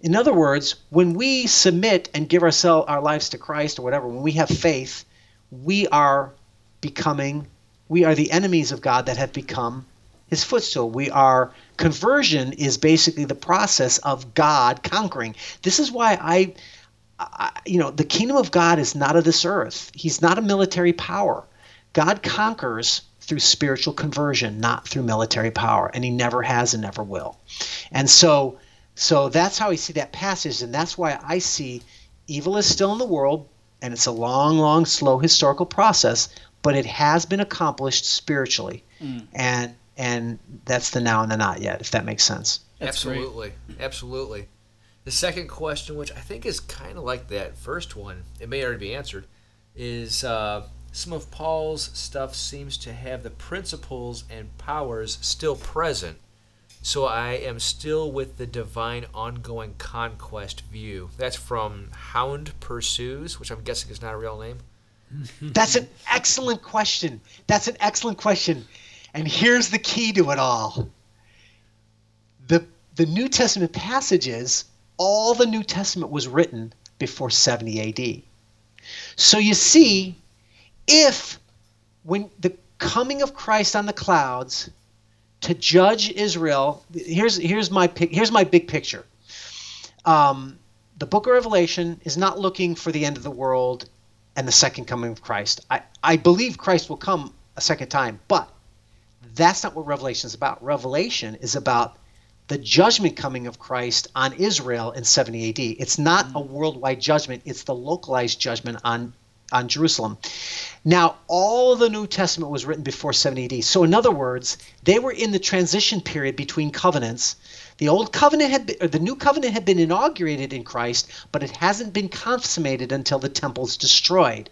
In other words, when we submit and give ourselves our lives to Christ or whatever, when we have faith, we are becoming we are the enemies of God that have become his footstool. We are conversion is basically the process of God conquering. This is why I, I you know, the kingdom of God is not of this earth. He's not a military power. God conquers through spiritual conversion, not through military power, and he never has and never will. And so so that's how I see that passage and that's why I see evil is still in the world and it's a long long slow historical process, but it has been accomplished spiritually. Mm. And and that's the now and the not yet, if that makes sense. That's great. absolutely, absolutely. The second question, which I think is kind of like that first one, it may already be answered, is uh, some of Paul's stuff seems to have the principles and powers still present. So I am still with the divine ongoing conquest view. That's from Hound Pursues, which I'm guessing is not a real name. That's an excellent question. That's an excellent question. And here's the key to it all. The the New Testament passages, all the New Testament was written before 70 AD. So you see, if when the coming of Christ on the clouds to judge Israel, here's here's my here's my big picture. Um, the book of Revelation is not looking for the end of the world and the second coming of Christ. I, I believe Christ will come a second time, but that's not what Revelation is about. Revelation is about the judgment coming of Christ on Israel in 70 AD. It's not a worldwide judgment, it's the localized judgment on on Jerusalem. Now, all the New Testament was written before 70 AD. So, in other words, they were in the transition period between covenants. The old covenant had been, or the new covenant had been inaugurated in Christ, but it hasn't been consummated until the temple's destroyed.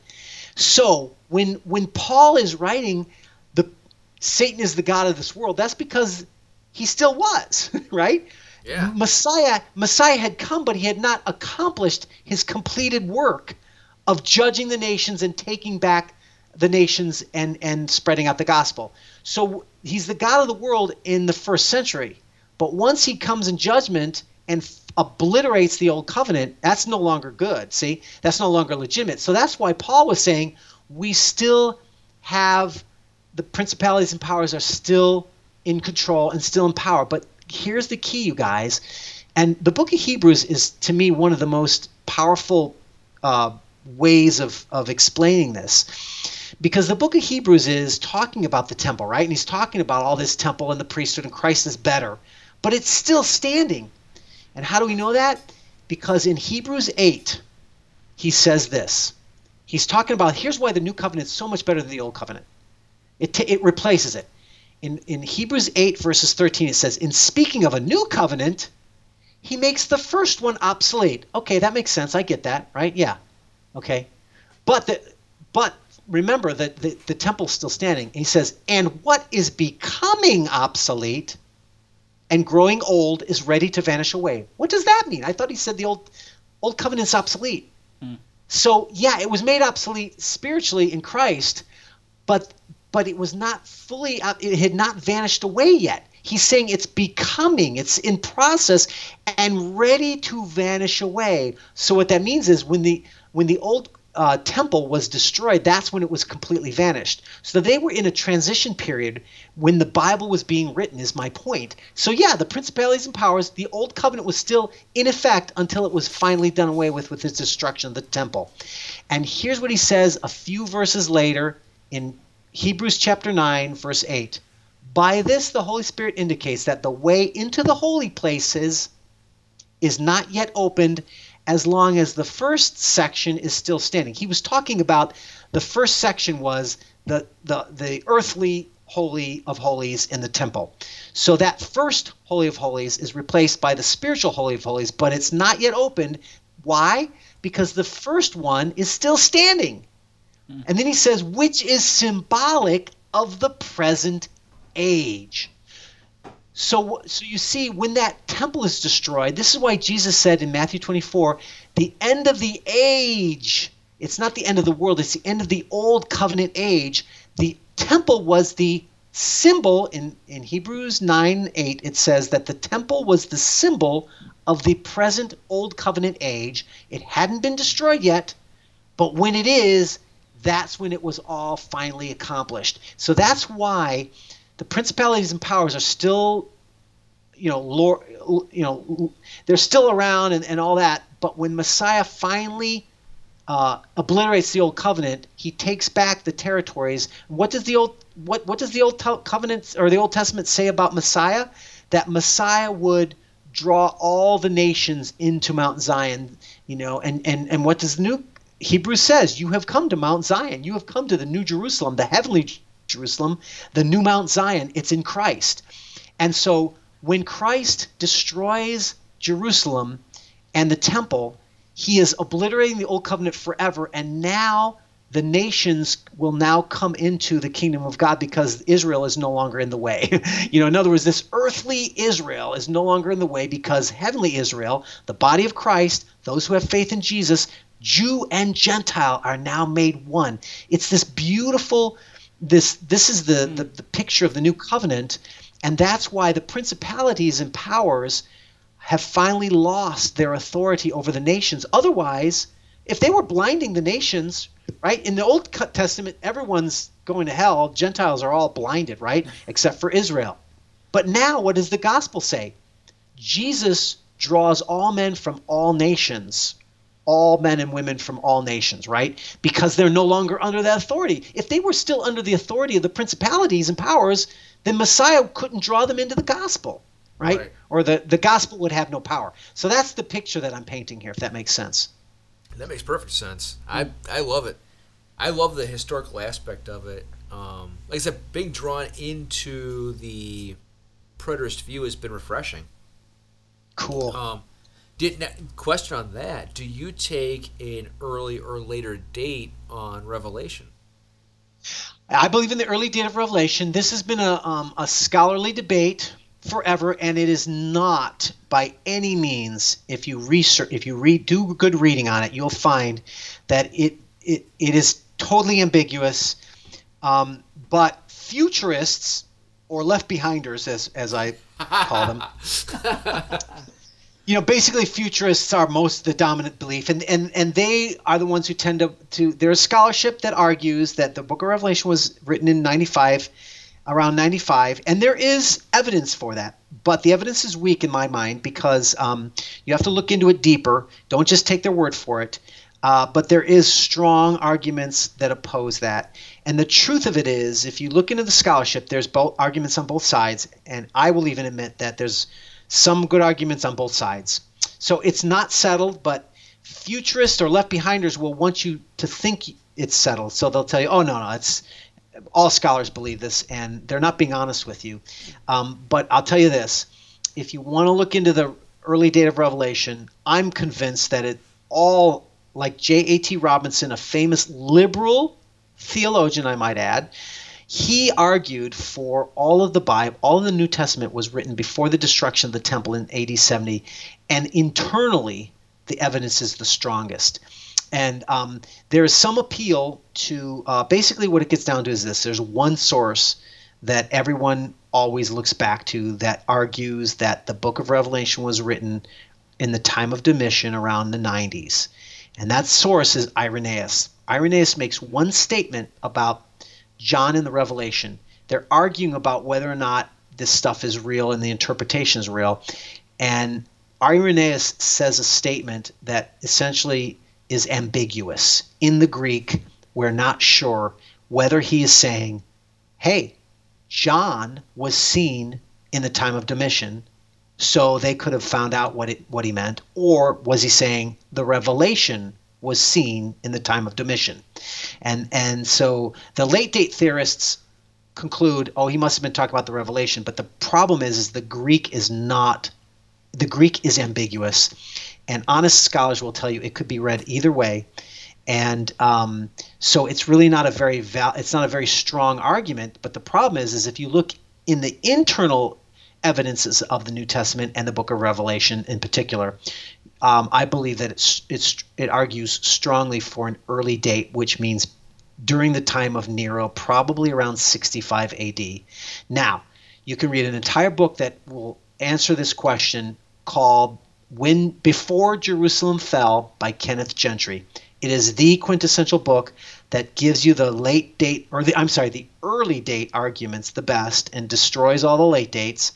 So, when when Paul is writing the Satan is the god of this world, that's because he still was, right? Yeah. Messiah Messiah had come, but he had not accomplished his completed work of judging the nations and taking back the nations and and spreading out the gospel. So he's the God of the world in the first century, but once he comes in judgment and f- obliterates the old covenant, that's no longer good. See, that's no longer legitimate. So that's why Paul was saying we still have the principalities and powers are still in control and still in power. But here's the key, you guys. And the book of Hebrews is, to me, one of the most powerful uh, ways of, of explaining this. Because the book of Hebrews is talking about the temple, right? And he's talking about all this temple and the priesthood, and Christ is better. But it's still standing. And how do we know that? Because in Hebrews 8, he says this. He's talking about here's why the new covenant is so much better than the old covenant. It, t- it replaces it. In, in Hebrews 8, verses 13, it says, In speaking of a new covenant, he makes the first one obsolete. Okay, that makes sense. I get that, right? Yeah. Okay. But the, but remember that the, the temple's still standing. He says, And what is becoming obsolete and growing old is ready to vanish away. What does that mean? I thought he said the old old covenant's obsolete. Hmm. So yeah, it was made obsolete spiritually in Christ, but but it was not fully uh, it had not vanished away yet. He's saying it's becoming, it's in process and ready to vanish away. So what that means is when the when the old uh, temple was destroyed, that's when it was completely vanished. So they were in a transition period when the Bible was being written, is my point. So, yeah, the principalities and powers, the old covenant was still in effect until it was finally done away with with its destruction of the temple. And here's what he says a few verses later in Hebrews chapter 9, verse 8. By this, the Holy Spirit indicates that the way into the holy places is not yet opened as long as the first section is still standing. He was talking about the first section was the the the earthly holy of holies in the temple. So that first holy of holies is replaced by the spiritual holy of holies, but it's not yet opened. Why? Because the first one is still standing. Hmm. And then he says which is symbolic of the present age. So, so you see, when that temple is destroyed, this is why Jesus said in Matthew 24, the end of the age. It's not the end of the world, it's the end of the old covenant age. The temple was the symbol in, in Hebrews 9 8, it says that the temple was the symbol of the present old covenant age. It hadn't been destroyed yet, but when it is, that's when it was all finally accomplished. So that's why the principalities and powers are still you know you know they're still around and, and all that but when messiah finally uh, obliterates the old covenant he takes back the territories. What does the old what what does the old covenant or the old testament say about messiah? That messiah would draw all the nations into mount zion you know and and and what does the new hebrews says you have come to mount zion. You have come to the new jerusalem the heavenly Jerusalem, the new Mount Zion, it's in Christ. And so when Christ destroys Jerusalem and the temple, he is obliterating the old covenant forever. And now the nations will now come into the kingdom of God because Israel is no longer in the way. you know, in other words, this earthly Israel is no longer in the way because heavenly Israel, the body of Christ, those who have faith in Jesus, Jew and Gentile are now made one. It's this beautiful this this is the, hmm. the, the picture of the new covenant and that's why the principalities and powers have finally lost their authority over the nations. Otherwise if they were blinding the nations right in the old testament everyone's going to hell. Gentiles are all blinded right except for israel. But now what does the gospel say? Jesus draws all men from all nations all men and women from all nations, right? Because they're no longer under that authority. If they were still under the authority of the principalities and powers, then Messiah couldn't draw them into the gospel, right? right? Or the, the gospel would have no power. So that's the picture that I'm painting here, if that makes sense. That makes perfect sense. I, I love it. I love the historical aspect of it. Um, like I said, being drawn into the preterist view has been refreshing. Cool. Um, did na- question on that? Do you take an early or later date on Revelation? I believe in the early date of Revelation. This has been a, um, a scholarly debate forever, and it is not by any means. If you research, if you read, do good reading on it, you'll find that it it, it is totally ambiguous. Um, but futurists or left behinders, as as I call them, you know, basically futurists are most the dominant belief, and and and they are the ones who tend to to. There's scholarship that argues that the Book of Revelation was written in 95, around 95, and there is evidence for that. But the evidence is weak in my mind because um, you have to look into it deeper. Don't just take their word for it. Uh, but there is strong arguments that oppose that. And the truth of it is, if you look into the scholarship, there's both arguments on both sides, and I will even admit that there's some good arguments on both sides. So it's not settled, but futurists or left behinders will want you to think it's settled. So they'll tell you, "Oh no, no, it's all scholars believe this," and they're not being honest with you. Um, but I'll tell you this: if you want to look into the early date of Revelation, I'm convinced that it all, like J.A.T. Robinson, a famous liberal theologian, I might add, he argued for all of the Bible, all of the New Testament was written before the destruction of the temple in AD 70, and internally the evidence is the strongest. And um, there is some appeal to uh, basically what it gets down to is this: there's one source that everyone always looks back to that argues that the Book of Revelation was written in the time of Domitian around the 90s, and that source is Irenaeus. Irenaeus makes one statement about John in the Revelation. They're arguing about whether or not this stuff is real and the interpretation is real. And Irenaeus says a statement that essentially is ambiguous. In the Greek, we're not sure whether he is saying, hey, John was seen in the time of Domitian, so they could have found out what it what he meant, or was he saying the revelation was seen in the time of Domitian? And and so the late date theorists conclude, oh, he must have been talking about the revelation. But the problem is, is the Greek is not. The Greek is ambiguous, and honest scholars will tell you it could be read either way. And um, so it's really not a very val- it's not a very strong argument. But the problem is, is if you look in the internal evidences of the New Testament and the Book of Revelation in particular, um, I believe that it's, it's, it argues strongly for an early date, which means during the time of Nero, probably around 65 AD. Now, you can read an entire book that will answer this question called "When Before Jerusalem Fell" by Kenneth Gentry. It is the quintessential book that gives you the late date, or the I'm sorry, the early date arguments the best, and destroys all the late dates.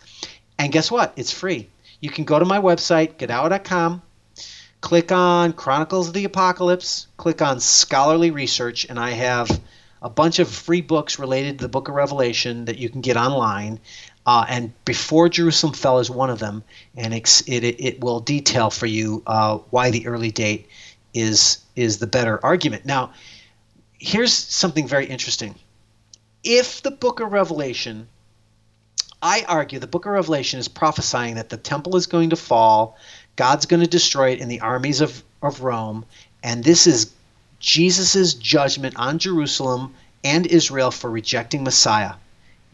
And guess what? It's free. You can go to my website, godawa.com, click on Chronicles of the Apocalypse, click on Scholarly Research, and I have a bunch of free books related to the Book of Revelation that you can get online. Uh, and Before Jerusalem Fell is one of them, and it, it, it will detail for you uh, why the early date is is the better argument. Now, here's something very interesting. If the Book of Revelation, I argue the Book of Revelation is prophesying that the temple is going to fall, God's going to destroy it in the armies of, of Rome, and this is Jesus' judgment on Jerusalem and Israel for rejecting Messiah.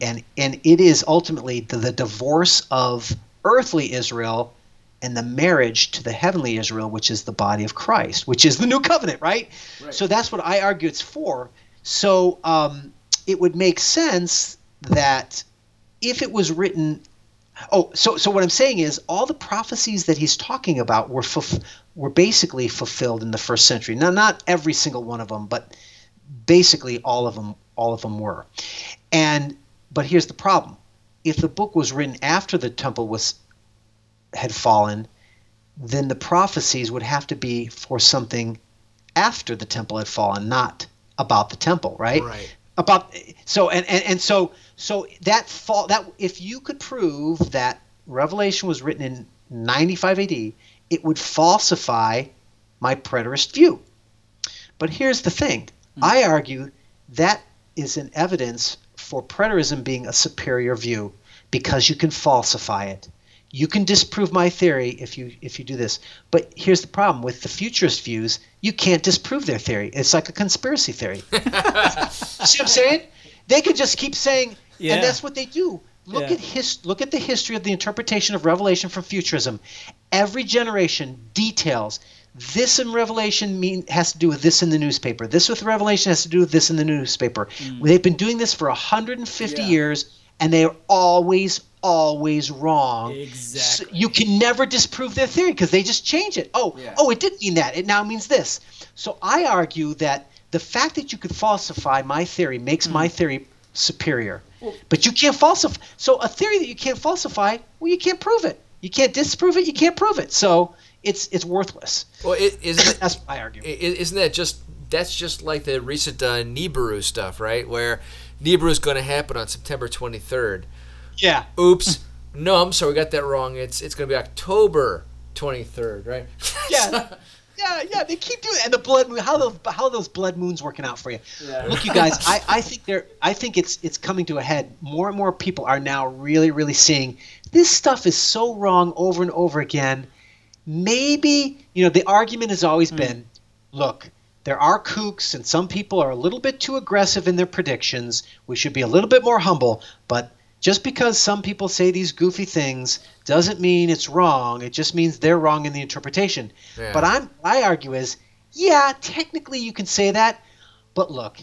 And, and it is ultimately the, the divorce of earthly Israel and the marriage to the heavenly Israel, which is the body of Christ, which is the new covenant, right? right. So that's what I argue it's for. So um, it would make sense that if it was written, oh, so so what I'm saying is all the prophecies that he's talking about were were basically fulfilled in the first century. Now, not every single one of them, but basically all of them, all of them were. And but here's the problem: if the book was written after the temple was had fallen, then the prophecies would have to be for something after the temple had fallen, not about the temple, right? Right. About so and, and, and so so that fall that if you could prove that Revelation was written in 95 AD, it would falsify my preterist view. But here's the thing. Hmm. I argue that is an evidence for preterism being a superior view because you can falsify it. You can disprove my theory if you if you do this. But here's the problem with the futurist views, you can't disprove their theory. It's like a conspiracy theory. See what I'm saying? They could just keep saying Yeah. and that's what they do. Look Yeah. at his look at the history of the interpretation of Revelation from futurism. Every generation details this in Revelation mean has to do with this in the newspaper. This with Revelation has to do with this in the newspaper. Hmm. They've been doing this for 150 Yeah. years, and they're always, always wrong. Exactly. So you can never disprove their theory because they just change it. Oh, Yeah. oh, it didn't mean that. It now means this. So I argue that the fact that you could falsify my theory makes my theory superior. but you can't falsify. So a theory that you can't falsify, well, you can't prove it. You can't disprove it. You can't prove it. So it's it's worthless. Well, it, isn't it, That's I argue. isn't that just that's just like the recent uh, Nibiru stuff, right? Where Nibiru is going to happen on September 23rd. Yeah. Oops. no, I'm sorry, we got that wrong. It's it's going to be October 23rd, right? Yeah. Yeah, yeah, they keep doing it. And the blood moon, how those how those blood moons working out for you? Yeah. Look, you guys, I, I think they're I think it's it's coming to a head. More and more people are now really, really seeing this stuff is so wrong over and over again. Maybe you know the argument has always hmm. been, look, there are kooks and some people are a little bit too aggressive in their predictions. We should be a little bit more humble, but just because some people say these goofy things doesn't mean it's wrong. It just means they're wrong in the interpretation. Yeah. But I'm I argue is, yeah, technically you can say that, but look,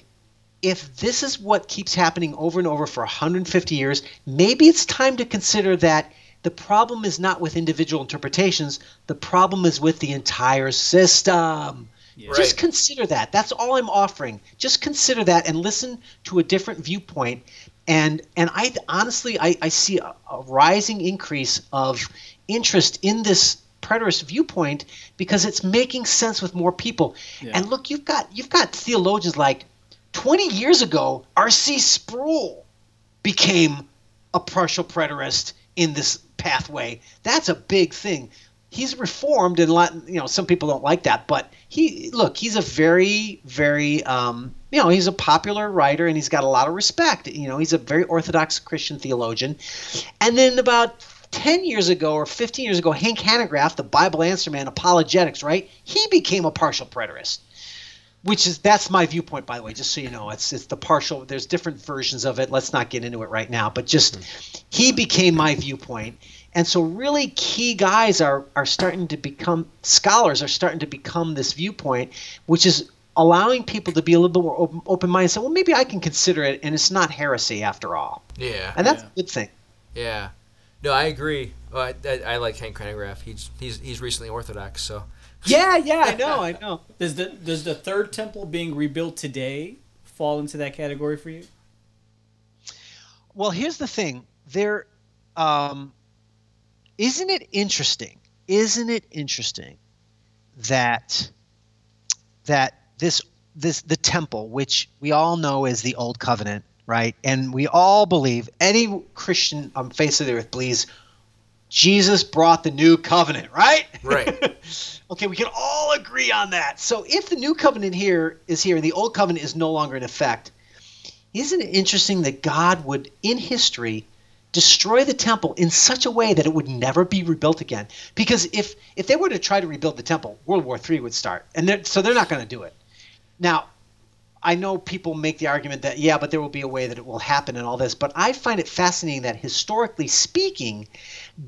if this is what keeps happening over and over for 150 years, maybe it's time to consider that the problem is not with individual interpretations, the problem is with the entire system. Just Right. consider that. That's all I'm offering. Just consider that and listen to a different viewpoint. And and I honestly I, I see a, a rising increase of interest in this preterist viewpoint because it's making sense with more people. And look, you've got you've got theologians like 20 years ago, R.C. Sproul became a partial preterist in this pathway. That's a big thing. He's reformed, and a lot, you know, some people don't like that, but he look, he's a very, very, um, you know, he's a popular writer, and he's got a lot of respect. You know, he's a very orthodox Christian theologian. And then about 10 years ago or 15 years ago, Hank Hanegraaff, the Bible answer man, apologetics, right? He became a partial preterist which is that's my viewpoint by the way just so you know it's it's the partial there's different versions of it let's not get into it right now but just he became my viewpoint and so really key guys are are starting to become scholars are starting to become this viewpoint which is allowing people to be a little bit more open, open-minded and say well maybe i can consider it and it's not heresy after all Yeah. and that's Yeah. a good thing Yeah. No, I agree. Well, I, I, I like Hank Hanegraaff. He's he's he's recently Orthodox, so yeah yeah i know i know Does the does the third temple being rebuilt today fall into that category for you? Well, here's the thing. There, um, isn't it interesting? Isn't it interesting that that this this the temple, which we all know is the old covenant, right? And we all believe any Christian on face of the earth believes Jesus brought the new covenant, right? Right. okay, we can all agree on that. So if the new covenant here is here and the old covenant is no longer in effect, isn't it interesting that God would, in history, destroy the temple in such a way that it would never be rebuilt again? Because if if they were to try to rebuild the temple, World War III would start, and they're, so they're not going to do it. Now, I know people make the argument that yeah, but there will be a way that it will happen and all this, but I find it fascinating that historically speaking,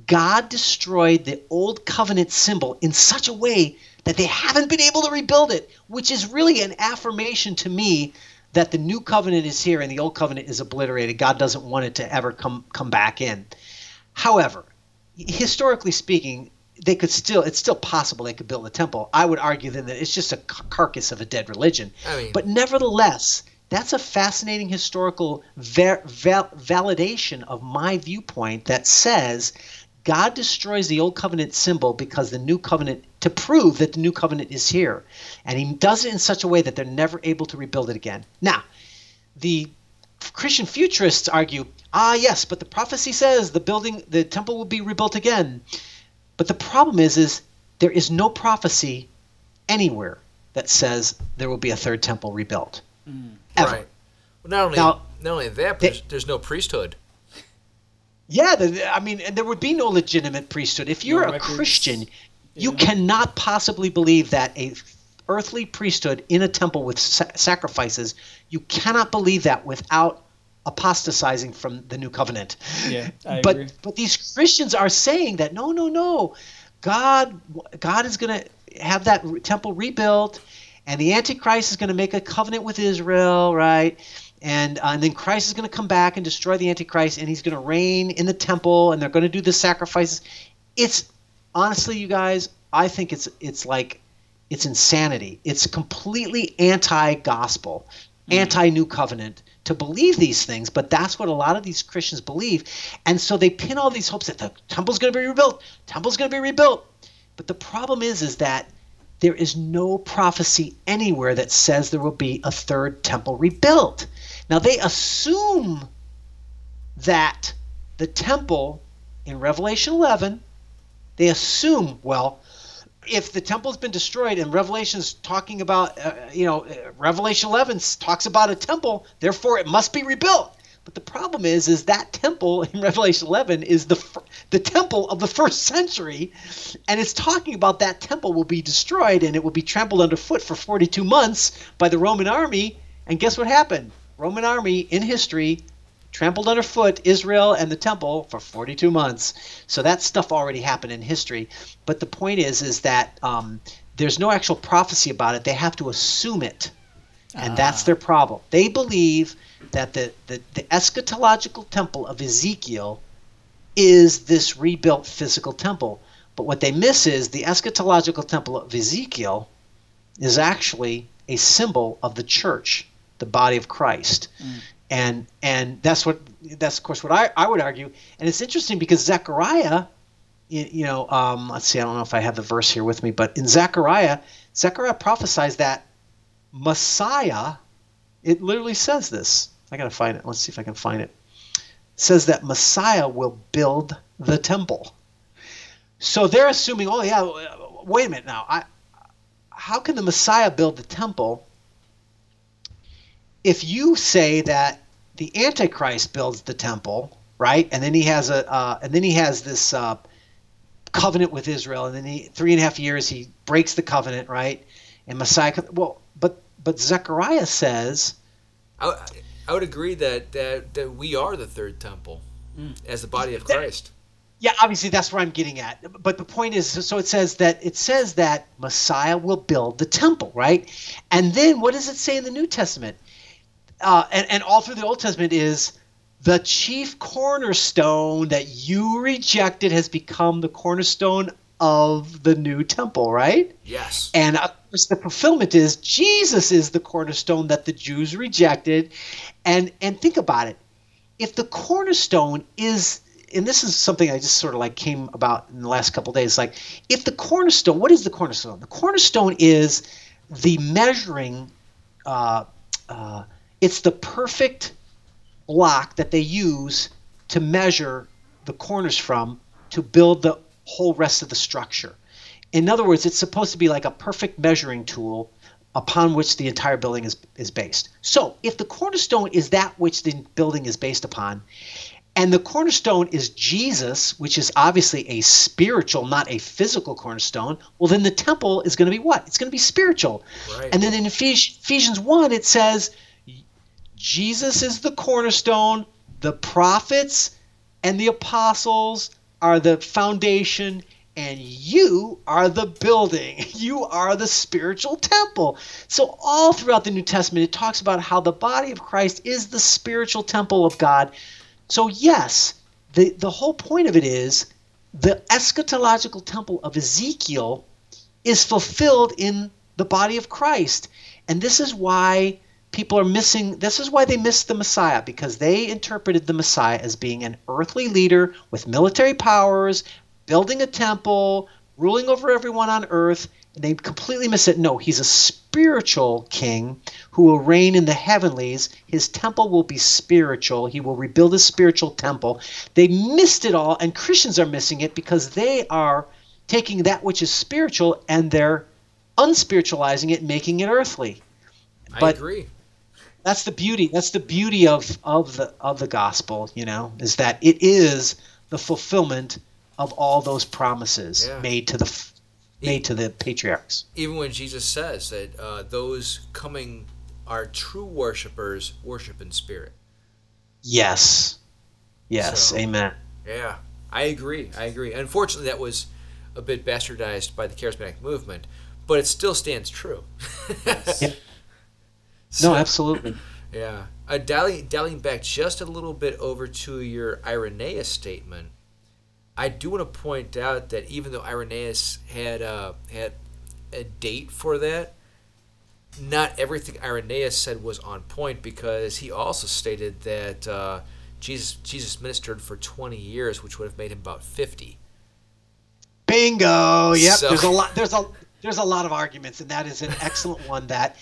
God destroyed the old covenant symbol in such a way that they haven't been able to rebuild it, which is really an affirmation to me that the new covenant is here and the old covenant is obliterated. God doesn't want it to ever come come back in. However, historically speaking, they could still it's still possible they could build a temple. I would argue then that it's just a carcass of a dead religion. I mean- but nevertheless, that's a fascinating historical ver- val- validation of my viewpoint that says God destroys the old covenant symbol because the new covenant to prove that the new covenant is here. And he does it in such a way that they're never able to rebuild it again. Now, the Christian futurists argue, ah, yes, but the prophecy says the building, the temple will be rebuilt again. But the problem is, is there is no prophecy anywhere that says there will be a third temple rebuilt. Mm. Ever. Right. Well, not only Now- not only that, but They- there's, there's no priesthood. Yeah, the, I mean, and there would be no legitimate priesthood. If you're No a records. Christian, you Yeah. cannot possibly believe that a earthly priesthood in a temple with sa- sacrifices, you cannot believe that without apostatizing from the new covenant. Yeah, I but agree. but these Christians are saying that no, no, no. God God is going to have that temple rebuilt and the antichrist is going to make a covenant with Israel, right? And, uh, and then Christ is going to come back and destroy the Antichrist, and he's going to reign in the temple, and they're going to do the sacrifices. It's honestly, you guys, I think it's it's like it's insanity. It's completely anti-gospel, anti-new covenant to believe these things. But that's what a lot of these Christians believe, and so they pin all these hopes that the temple's going to be rebuilt. Temple's going to be rebuilt. But the problem is, is that there is no prophecy anywhere that says there will be a third temple rebuilt. Now they assume that the temple in Revelation 11, they assume, well, if the temple's been destroyed and Revelation's talking about, uh, you know, Revelation 11 talks about a temple, therefore it must be rebuilt. But the problem is, is that temple in Revelation 11 is the the temple of the first century, and it's talking about that temple will be destroyed and it will be trampled underfoot for 42 months by the Roman army. And guess what happened? Roman army in history trampled underfoot Israel and the temple for 42 months. So that stuff already happened in history. But the point is, is that um, there's no actual prophecy about it. They have to assume it, and that's their problem. They believe that the, the, the eschatological temple of Ezekiel is this rebuilt physical temple. But what they miss is the eschatological temple of Ezekiel is actually a symbol of the church, the body of Christ. And and that's what that's of course what I, I would argue. And it's interesting because Zechariah, you, you know, um, let's see, I don't know if I have the verse here with me, but in Zechariah, Zechariah prophesies that Messiah, it literally says this. I gotta find it. Let's see if I can find it. It says that Messiah will build the temple. So they're assuming, oh yeah, wait a minute now. I, how can the Messiah build the temple if you say that the Antichrist builds the temple, right? And then he has a, uh, and then he has this uh, covenant with Israel, and then he three and a half years he breaks the covenant, right? And Messiah, well, but but Zechariah says, I, I would agree that, that that we are the third temple as the body of Christ. Yeah, obviously that's where I'm getting at. But the point is, so it says that it says that Messiah will build the temple, right? And then what does it say in the New Testament? Uh, and and all through the Old Testament is the chief cornerstone that you rejected has become the cornerstone of the new temple, right? Yes. And of course, the fulfillment is Jesus is the cornerstone that the Jews rejected. And and think about it. If the cornerstone is and this is something I just sort of like came about in the last couple of days. Like, if the cornerstone, what is the cornerstone? The cornerstone is the measuring. Uh, uh, it's the perfect block that they use to measure the corners from to build the whole rest of the structure. In other words, it's supposed to be like a perfect measuring tool upon which the entire building is, is based. So, if the cornerstone is that which the building is based upon, and the cornerstone is Jesus, which is obviously a spiritual, not a physical cornerstone, well, then the temple is going to be what? It's going to be spiritual. Right. And then in Ephes- Ephesians 1, it says, Jesus is the cornerstone, the prophets and the apostles are the foundation, and you are the building. You are the spiritual temple. So, all throughout the New Testament, it talks about how the body of Christ is the spiritual temple of God. So, yes, the, the whole point of it is the eschatological temple of Ezekiel is fulfilled in the body of Christ. And this is why people are missing this is why they missed the Messiah because they interpreted the Messiah as being an earthly leader with military powers, building a temple, ruling over everyone on earth. And they completely miss it. No, he's a spiritual king who will reign in the heavenlies. His temple will be spiritual. He will rebuild a spiritual temple. They missed it all, and Christians are missing it because they are taking that which is spiritual and they're unspiritualizing it, making it earthly. I agree. That's the beauty. That's the beauty of of the of the gospel. You know, is that it is the fulfillment of all those promises Yeah. made to the made to the patriarchs. Even when Jesus says that uh, those coming are true worshipers, worship in spirit. Yes, yes, So- amen. Yeah, I agree. I agree. Unfortunately, that was a bit bastardized by the charismatic movement, but it still stands true. Yeah. So- No, absolutely. Yeah. Uh, dallying, dallying back just a little bit over to your Irenaeus statement, I do want to point out that even though Irenaeus had uh, had a date for that, not everything Irenaeus said was on point because he also stated that uh, Jesus Jesus ministered for 20 years, which would have made him about 50. Bingo. Yep. So- There's a lot. There's a there's a lot of arguments, and that is an excellent one. That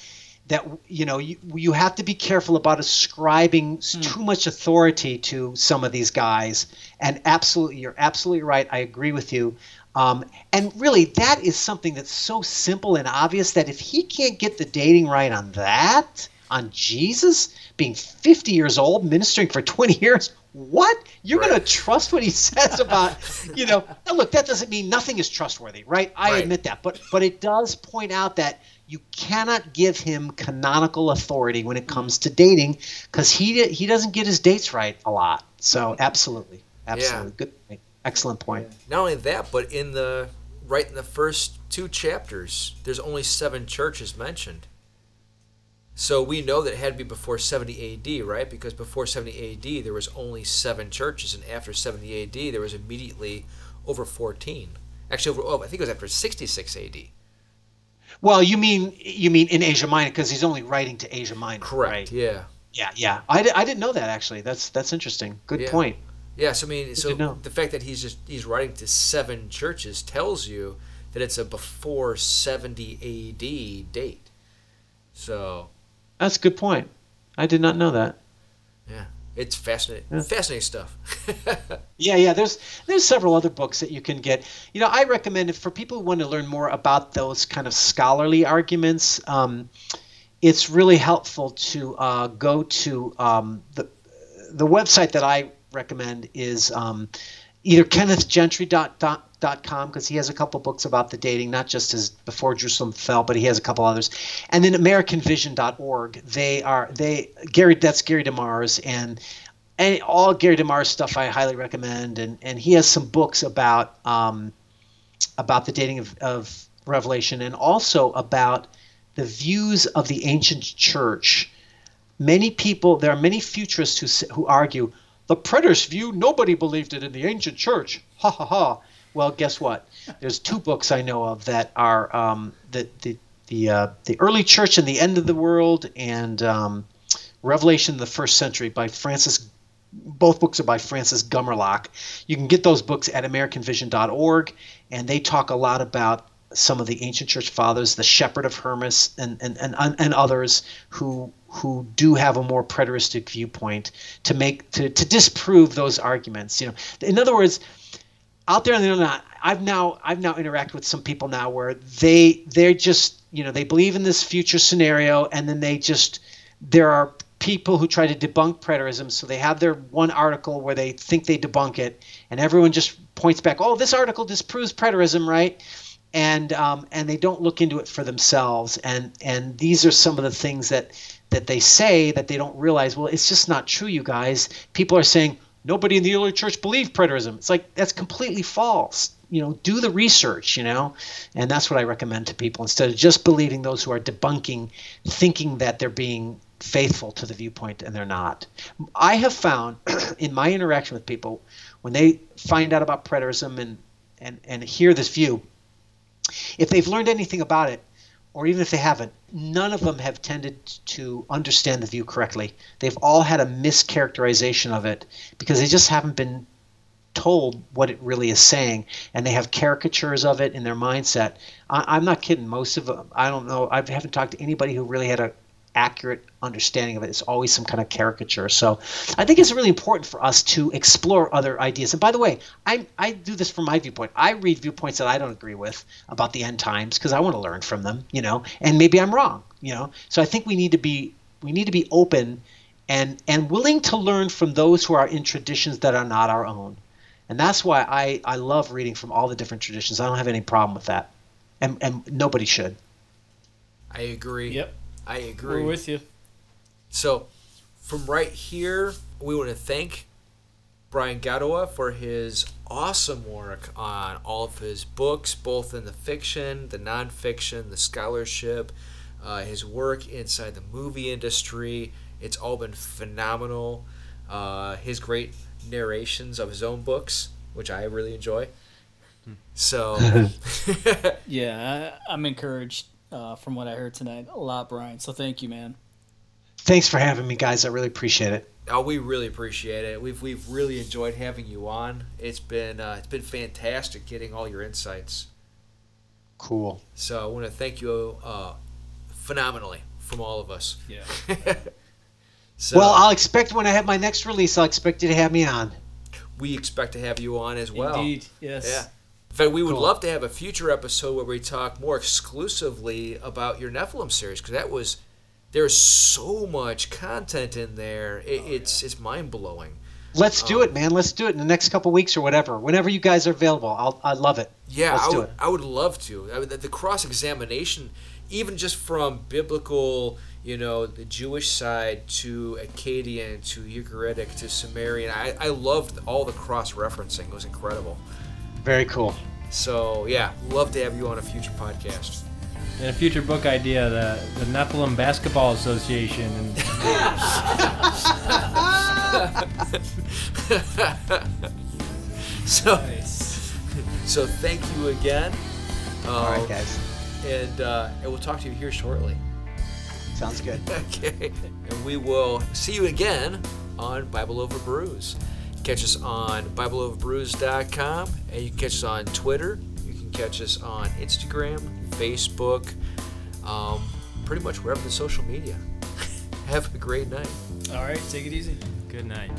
that you know you you have to be careful about ascribing s- too much authority to some of these guys. And absolutely, you're absolutely right. I agree with you. Um, and really, that is something that's so simple and obvious that if he can't get the dating right on that, on Jesus being 50 years old, ministering for 20 years, what? You're going to trust what he says about, you know? Now, look, that doesn't mean nothing is trustworthy, right? I Right. admit that, but but it does point out that you cannot give him canonical authority when it comes to dating because he he doesn't get his dates right a lot. So absolutely, absolutely, good, point. excellent point. Not only that, but in the right in the first two chapters, there's only seven churches mentioned. So we know that it had to be before 70 AD, right? Because before 70 AD, there was only seven churches, and after 70 AD, there was immediately over 14. Actually, over oh, I think it was after 66 AD. Well, you mean you mean in Asia Minor because he's only writing to Asia Minor, Correct. Right? Yeah. Yeah, yeah. I, I didn't know that actually. That's that's interesting. Good Yeah. point. Yeah, so I mean, so know. the fact that he's just he's writing to seven churches tells you that it's a before 70 AD date. So That's a good point. I did not know that. Yeah, it's fascinating. Yeah. Fascinating stuff. Yeah, yeah. There's there's several other books that you can get. You know, I recommend it for people who want to learn more about those kind of scholarly arguments. Um, it's really helpful to uh, go to um, the the website that I recommend is um, either kennethgentry.com because he has a couple books about the dating, not just his Before Jerusalem Fell, but he has a couple others, and then AmericanVision.org. They are they Gary that's Gary DeMars and and all Gary DeMar's stuff I highly recommend, and and he has some books about um, about the dating of, of Revelation, and also about the views of the ancient church. Many people, there are many futurists who who argue the preterist view. Nobody believed it in the ancient church. Ha ha ha. Well, guess what? There's two books I know of that are um, the the the uh, the early church and the end of the world, and um, Revelation in the First Century by Francis both books are by Francis Gumerlock. You can get those books at AmericanVision.org, and they talk a lot about some of the ancient church fathers, the Shepherd of Hermas, and and, and, and others who who do have a more preteristic viewpoint to make to, to disprove those arguments. You know, in other words, out there on the internet, I've now I've now interacted with some people now where they they're just you know they believe in this future scenario, and then they just there are people who try to debunk preterism so they have their one article where they think they debunk it and everyone just points back oh this article disproves preterism right and um, and they don't look into it for themselves and and these are some of the things that that they say that they don't realize well it's just not true you guys. People are saying nobody in the early church believed preterism. It's like that's completely false. You know do the research you know? And that's what i recommend to people. Instead of just believing those who are debunking thinking that they're being faithful to the viewpoint and they're not. I have found in my interaction with people when they find out about preterism and and and hear this view if they've learned anything about it or even if they haven't none of them have tended to understand the view correctly. They've all had a mischaracterization of it because they just haven't been told what it really is saying and they have caricatures of it in their mindset. I, i'm not kidding. Most of them i don't know i haven't talked to anybody who really had a accurate understanding of it it's always some kind of caricature so i think it's really important for us to explore other ideas and by the way i, I do this from my viewpoint i read viewpoints that i don't agree with about the end times because i want to learn from them you know and maybe i'm wrong you know so i think we need to be we need to be open and and willing to learn from those who are in traditions that are not our own. And that's why I, I love reading from all the different traditions. I don't have any problem with that. And and nobody should. I agree. Yep. I agree. We're with you. So, from right here, we want to thank Brian Godawa for his awesome work on all of his books, both in the fiction, the nonfiction, the scholarship, uh, his work inside the movie industry. It's all been phenomenal. Uh, his great narrations of his own books, which I really enjoy. So, Yeah, I, I'm encouraged uh, from what I heard tonight a lot, Brian. So thank you, man. Thanks for having me, guys. I really appreciate it. Oh, we really appreciate it. We've we've really enjoyed having you on. It's been uh, it's been fantastic getting all your insights. Cool. So I want to thank you uh, phenomenally from all of us. Yeah. So Well, I'll expect when I have my next release, I'll expect you to have me on. we expect to have you on as well. Indeed. Yes. Yeah. In fact, we would Cool. love to have a future episode where we talk more exclusively about your Nephilim series because that was there's so much content in there. It, oh, it's it's mind blowing. Let's do it, um, man. Let's do it in the next couple weeks or whatever. Whenever you guys are available, I'll I love it. Yeah, Let's I do would, it. I would love to. I mean, the, the cross examination, even just from biblical, you know, the Jewish side to Akkadian to Ugaritic to Sumerian, I, I loved all the cross referencing. It was incredible. Very cool. So, yeah, love to have you on a future podcast. And a future book idea, the, the Nephilim Basketball Association. And So, so thank you again. All Um, right, guys. And, uh, and we'll talk to you here shortly. Sounds good. Okay. And we will see you again on Bible Over Brews. Catch us on BibleOverBrews.com, and you can catch us on Twitter. You can catch us on Instagram, Facebook, um, pretty much wherever the social media. Have a great night. All right. Take it easy. good night.